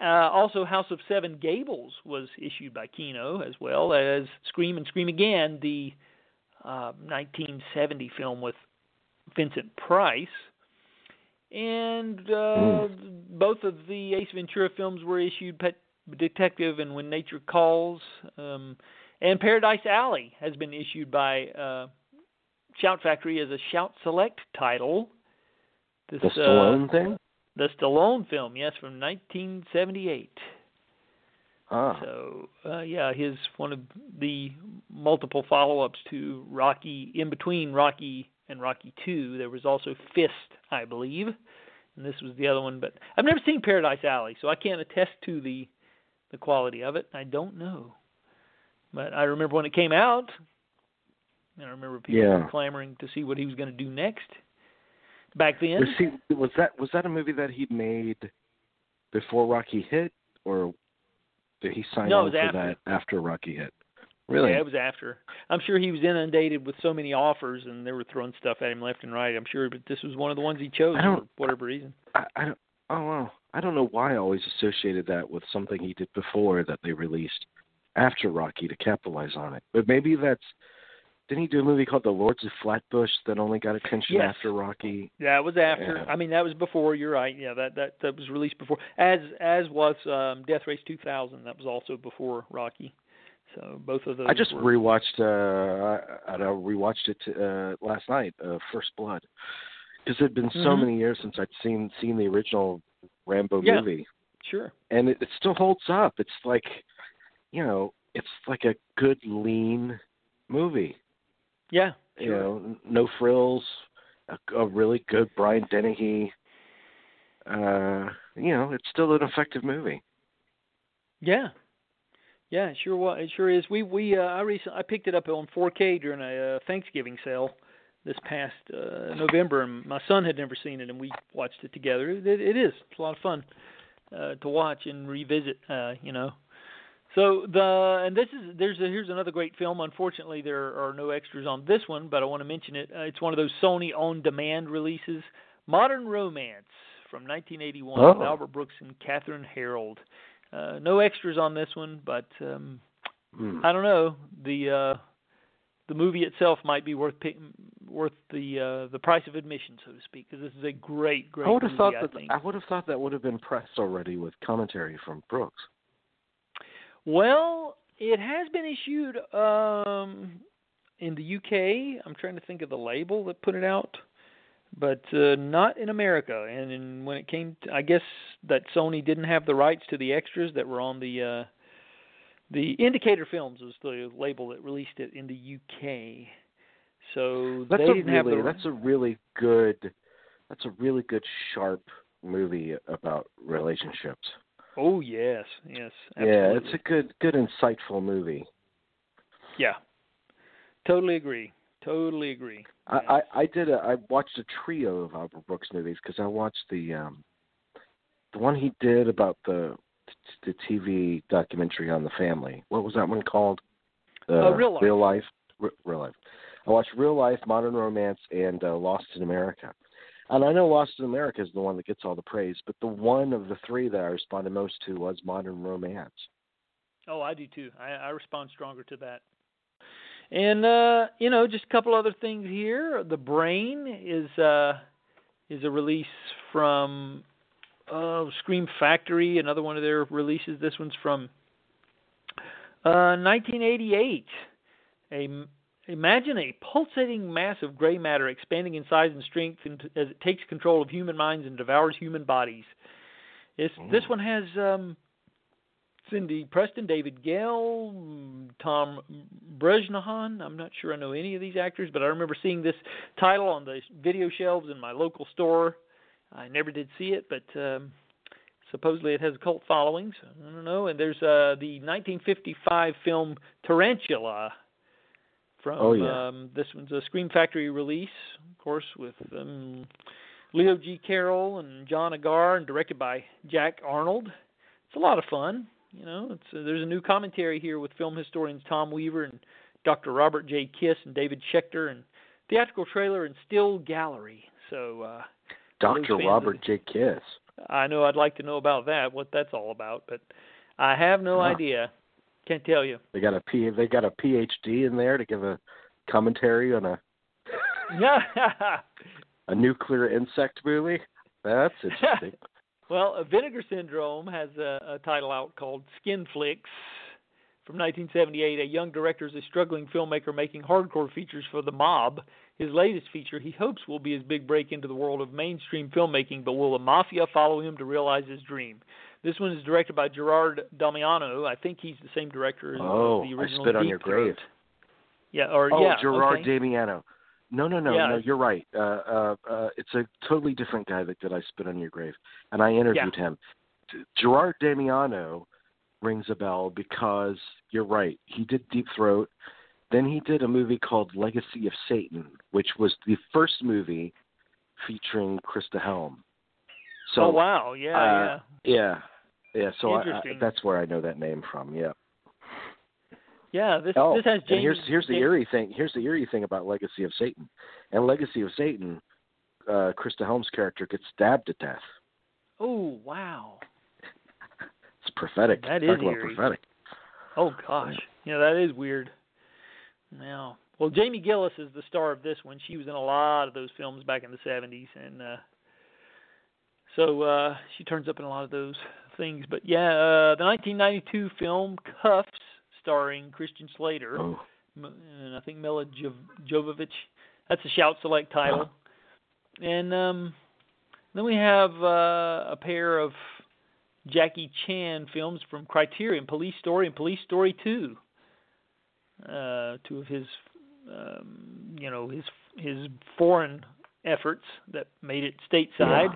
Uh, also, House of Seven Gables was issued by Kino, as well as Scream and Scream Again, the uh, 1970 film with Vincent Price. And uh, both of the Ace Ventura films were issued. Detective and When Nature Calls. Um, and Paradise Alley has been issued by uh, Shout Factory as a Shout Select title. This, The Stallone thing? the Stallone film, yes, from 1978. Ah. So uh, yeah, his one of the multiple follow-ups to Rocky. In between Rocky and Rocky Two, there was also Fist, I believe, and this was the other one. But I've never seen Paradise Alley, so I can't attest to the the quality of it. I don't know, but I remember when it came out. and I remember people Yeah. clamoring to see what he was going to do next. Back then, Was he was that was that a movie that he made before Rocky hit or did he sign No, on for after. that after Rocky hit? Really? Yeah, it was after. I'm sure he was inundated with so many offers, and they were throwing stuff at him left and right. I'm sure, but this was one of the ones he chose for whatever reason. I, I don't oh wow. I don't know why I always associated that with something he did before that they released after Rocky to capitalize on it. But maybe that's didn't he do a movie called The Lords of Flatbush that only got attention Yes. after Rocky? That was after. Yeah. I mean, that was before. You're right. Yeah, that that that was released before. As as was um, Death Race 2000. That was also before Rocky. So both of those. I just were, rewatched uh I, I rewatched it uh last night, uh First Blood. Because it had been so Mhm. many years since I'd seen seen the original Rambo Yeah. movie. sure. and it, it still holds up. It's like, you know, it's like a good lean movie. Yeah. You Sure. know, no frills, a, a really good Brian Dennehy. Uh, you know, it's still an effective movie. Yeah. Yeah, sure was. It sure is. We we uh, I recently I picked it up on 4K during a uh, Thanksgiving sale this past uh, November, and my son had never seen it, and we watched it together. It, it is. It's a lot of fun uh, to watch and revisit. Uh, you know. So the and this is there's a, here's another great film. Unfortunately, there are no extras on this one, but I want to mention it. Uh, it's one of those Sony on-demand releases, Modern Romance from 1981 with Oh. Albert Brooks and Kathryn Harrold. Uh, no extras on this one, but um, Hmm. I don't know. The uh, the movie itself might be worth pick, worth the uh, the price of admission, so to speak, because this is a great, great I would have movie. thought I that think. I would have thought that would have been pressed already with commentary from Brooks. Well, it has been issued um, in the UK. I'm trying to think of the label that put it out, but uh, not in America. And in, when it came, to, I guess that Sony didn't have the rights to the extras that were on the uh, the Indicator Films was the label that released it in the UK. So That's they a didn't have really the that's a really good that's a really good sharp movie about relationships. Oh yes, yes. Yeah, it's a good good insightful movie. yeah. Totally agree. Totally agree. I, I I did a I watched a trio of Albert Brooks movies because I watched the um the one he did about the the TV documentary on the family. What was that one called? The Uh, Real Life. Real life. Re- real life. I watched Real Life, Modern Romance, and uh, Lost in America. And I know Lost in America is the one that gets all the praise, but the one of the three that I responded most to was Modern Romance. Oh, I do too. I, I respond stronger to that. And uh, you know, just a couple other things here. The Brain is uh, is a release from uh, Scream Factory, another one of their releases. This one's from uh, 1988. A Imagine a pulsating mass of gray matter expanding in size and strength as it takes control of human minds and devours human bodies. This, this one has um, Cyndy Preston, David Gale, Tom Bresnahan. I'm not sure I know any of these actors, but I remember seeing this title on the video shelves in my local store. I never did see it, but um, supposedly it has a cult following. So I don't know. And there's uh, the 1955 film Tarantula. From oh, yeah. um, this one's a Scream Factory release, of course, with um, Leo G. Carroll and John Agar, and directed by Jack Arnold. It's a lot of fun. You know, it's uh, there's a new commentary here with film historians Tom Weaver and Dr. Robert J. Kiss and David Schecter, and theatrical trailer and still gallery. So, uh, Dr. Robert J. Kiss. I know I'd like to know about that, what that's all about, but I have no huh. idea. Can't tell you. They got a P. They got a PhD in there to give a commentary on a yeah a nuclear insect movie. That's interesting. well, a Vinegar Syndrome has a, a title out called Skin Flicks from 1978. A young director is a struggling filmmaker making hardcore features for the mob. His latest feature, he hopes, will be his big break into the world of mainstream filmmaking, but will the mafia follow him to realize his dream? This one is directed by Gerard Damiano. I think he's the same director as oh, the original. Oh, I spit on Deep your grave. Yeah, or oh, yeah, Gerard okay. Damiano. No, no, no, yeah. no. You're right. Uh, uh, uh, it's a totally different guy that did I spit on your grave, and I interviewed yeah. him. Gerard Damiano rings a bell because you're right. He did Deep Throat. Then he did a movie called Legacy of Satan, which was the first movie featuring Christa Helm. So, oh wow, yeah, uh, yeah, yeah, yeah. So I, I, that's where I know that name from. Yeah. Yeah, this Oh, this has and James. here's here's the James- eerie thing. Here's the eerie thing about Legacy of Satan. And Legacy of Satan, uh, Christa Helm's character gets stabbed to death. Oh wow. It's prophetic. That Talk is about eerie. prophetic. Oh gosh, yeah, that is weird. Now, well, Jamie Gillis is the star of this one. She was in a lot of those films back in the '70s, and uh, so uh, she turns up in a lot of those things. But yeah, uh, the 1992 film Kuffs, starring Christian Slater, Oh, and I think Mila Jov- Jovovich. That's a Shout Select title. And um, then we have uh, a pair of Jackie Chan films from Criterion, Police Story and Police Story 2. Uh, two of his, um, you know, his his foreign efforts that made it stateside.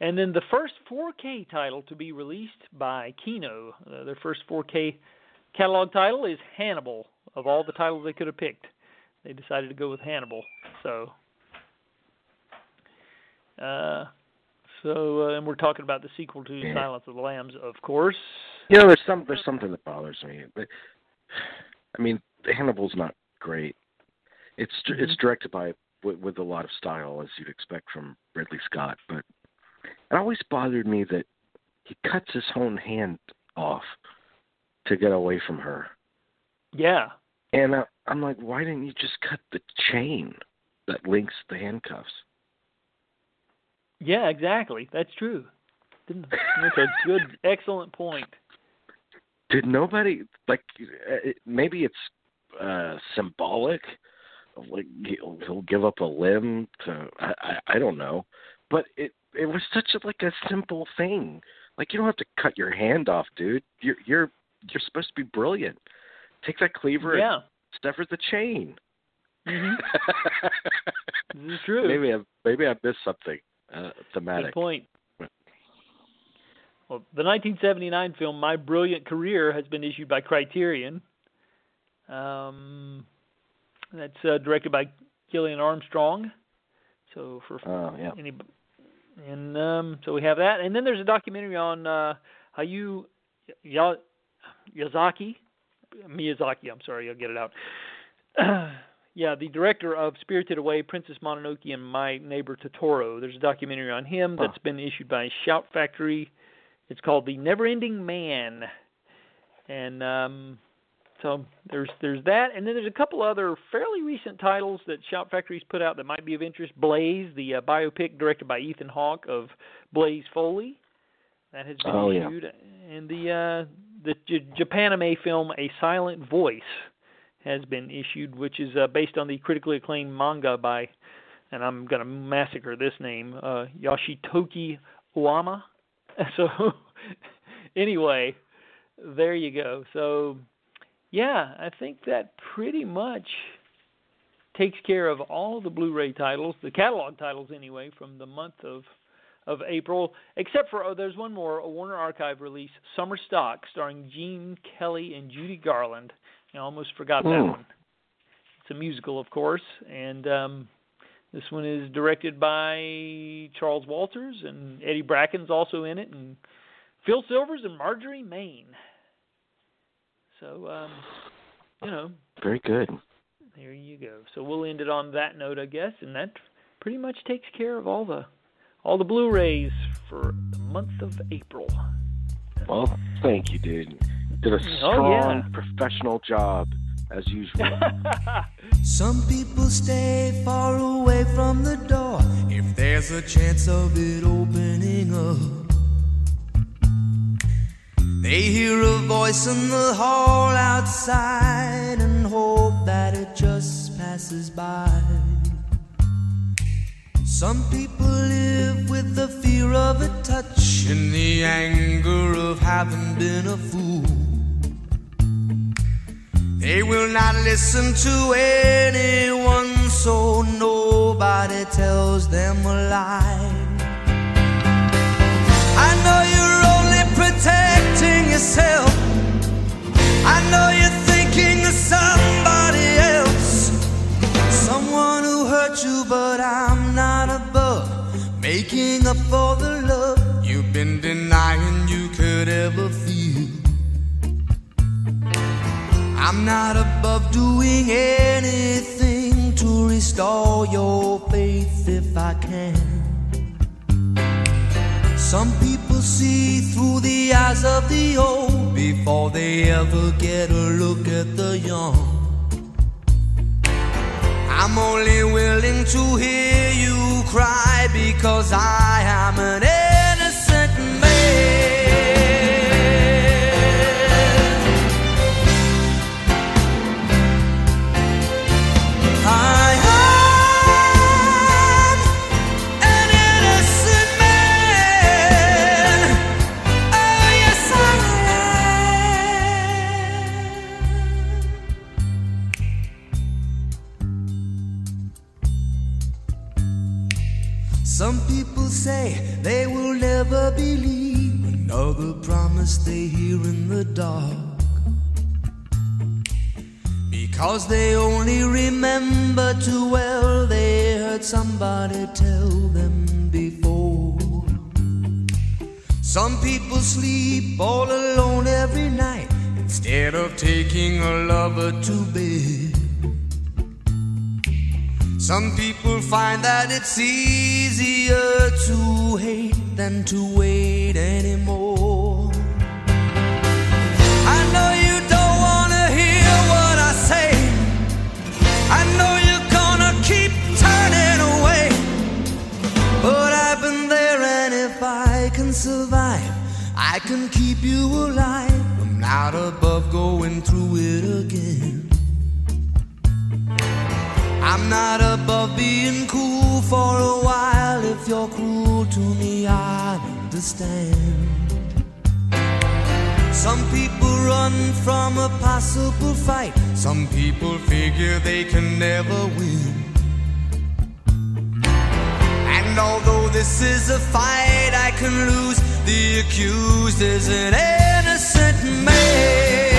And then the first 4K title to be released by Kino, uh, their first 4K catalog title is Hannibal. Of all the titles they could have picked, they decided to go with Hannibal. So, uh, so uh, and we're talking about the sequel to Yeah. Silence of the Lambs, of course. you know, there's some there's something that bothers me. But, I mean, Hannibal's not great. It's Mm-hmm. it's directed by with, with a lot of style, as you'd expect from Ridley Scott. But it always bothered me that he cuts his own hand off to get away from her. Yeah, And uh, I'm like, why didn't you just cut the chain that links the handcuffs? yeah, exactly. That's true. That's a good, excellent point. Did nobody like? uh, Maybe it's uh symbolic. Like he'll, give up a limb to I, I I don't know, but it it was such a, like a simple thing. Like you don't have to cut your hand off, dude. You're you're you're supposed to be brilliant. Take that cleaver Yeah, and sever the chain. hmm this is true. maybe I maybe I missed something uh, Good point. Well, the 1979 film My Brilliant Career has been issued by Criterion. Um, that's uh, directed by Gillian Armstrong. So for Oh yeah. any, and um, so we have that, and then there's a documentary on uh, Hayao Ya- Yazaki, Miyazaki. I'm sorry, I'll get it out. yeah, the director of Spirited Away, Princess Mononoke, and My Neighbor Totoro. There's a documentary on him that's been issued by Shout Factory. It's called The Never Ending Man. and um, so there's there's that, and then there's a couple other fairly recent titles that Shout Factory's put out that might be of interest. Blaze, the uh, biopic directed by Ethan Hawke of Blaze Foley, that has been Oh, yeah. issued, and the uh, the J- Japanime film A Silent Voice has been issued, which is uh, based on the critically acclaimed manga by, and I'm gonna massacre this name, uh, Yoshitoki Uama. So anyway, there you go. So yeah, I think that pretty much takes care of all the Blu-ray titles, the catalog titles anyway, from the month of of April. Except for oh, there's one more, a Warner Archive release, Summer Stock, starring Gene Kelly and Judy Garland. I almost forgot that Hmm. one. It's a musical, of course, and um, this one is directed by Charles Walters, and Eddie Bracken's also in it, and Phil Silvers and Marjorie Main. So, um, you know, Very good. there you go. So we'll end it on that note, I guess, and that pretty much takes care of all the all the Blu-rays for the month of April. Well, thank you, dude. Did a Oh, strong yeah. professional job as usual. Some people stay far away from the door if there's a chance of it opening up. They hear a voice in the hall outside and hope that it just passes by. Some people live with the fear of a touch and the anger of having been a fool. They will not listen to anyone, so nobody tells them a lie. I know protecting yourself. I know you're thinking of somebody else, someone who hurt you, but I'm not above making up for the love you've been denying you could ever feel. I'm not above doing anything to restore your faith if I can. Some people see through the eyes of the old before they ever get a look at the young. I'm only willing to hear you cry because I am an another promise they hear in the dark. Because they only remember too well they heard somebody tell them before. Some people sleep all alone every night instead of taking a lover to bed. Some people find that it's easier to hate than to wait anymore. Can keep you alive. I'm not above going through it again. I'm not above being cool for a while. If you're cruel to me, I understand. Some people run from a possible fight. Some people figure they can never win. And although this is a fight I can lose, the accused is an innocent man.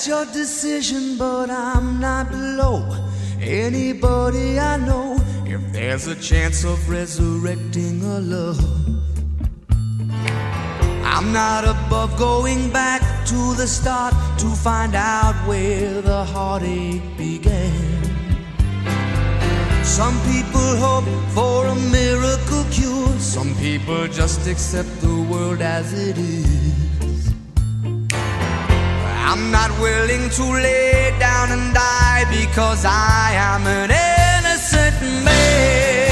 That's your decision, but I'm not below anybody I know. If there's a chance of resurrecting a love, I'm not above going back to the start to find out where the heartache began. Some people hope for a miracle cure, some people just accept the world as it is. I'm not willing to lay down and die because I am an innocent man.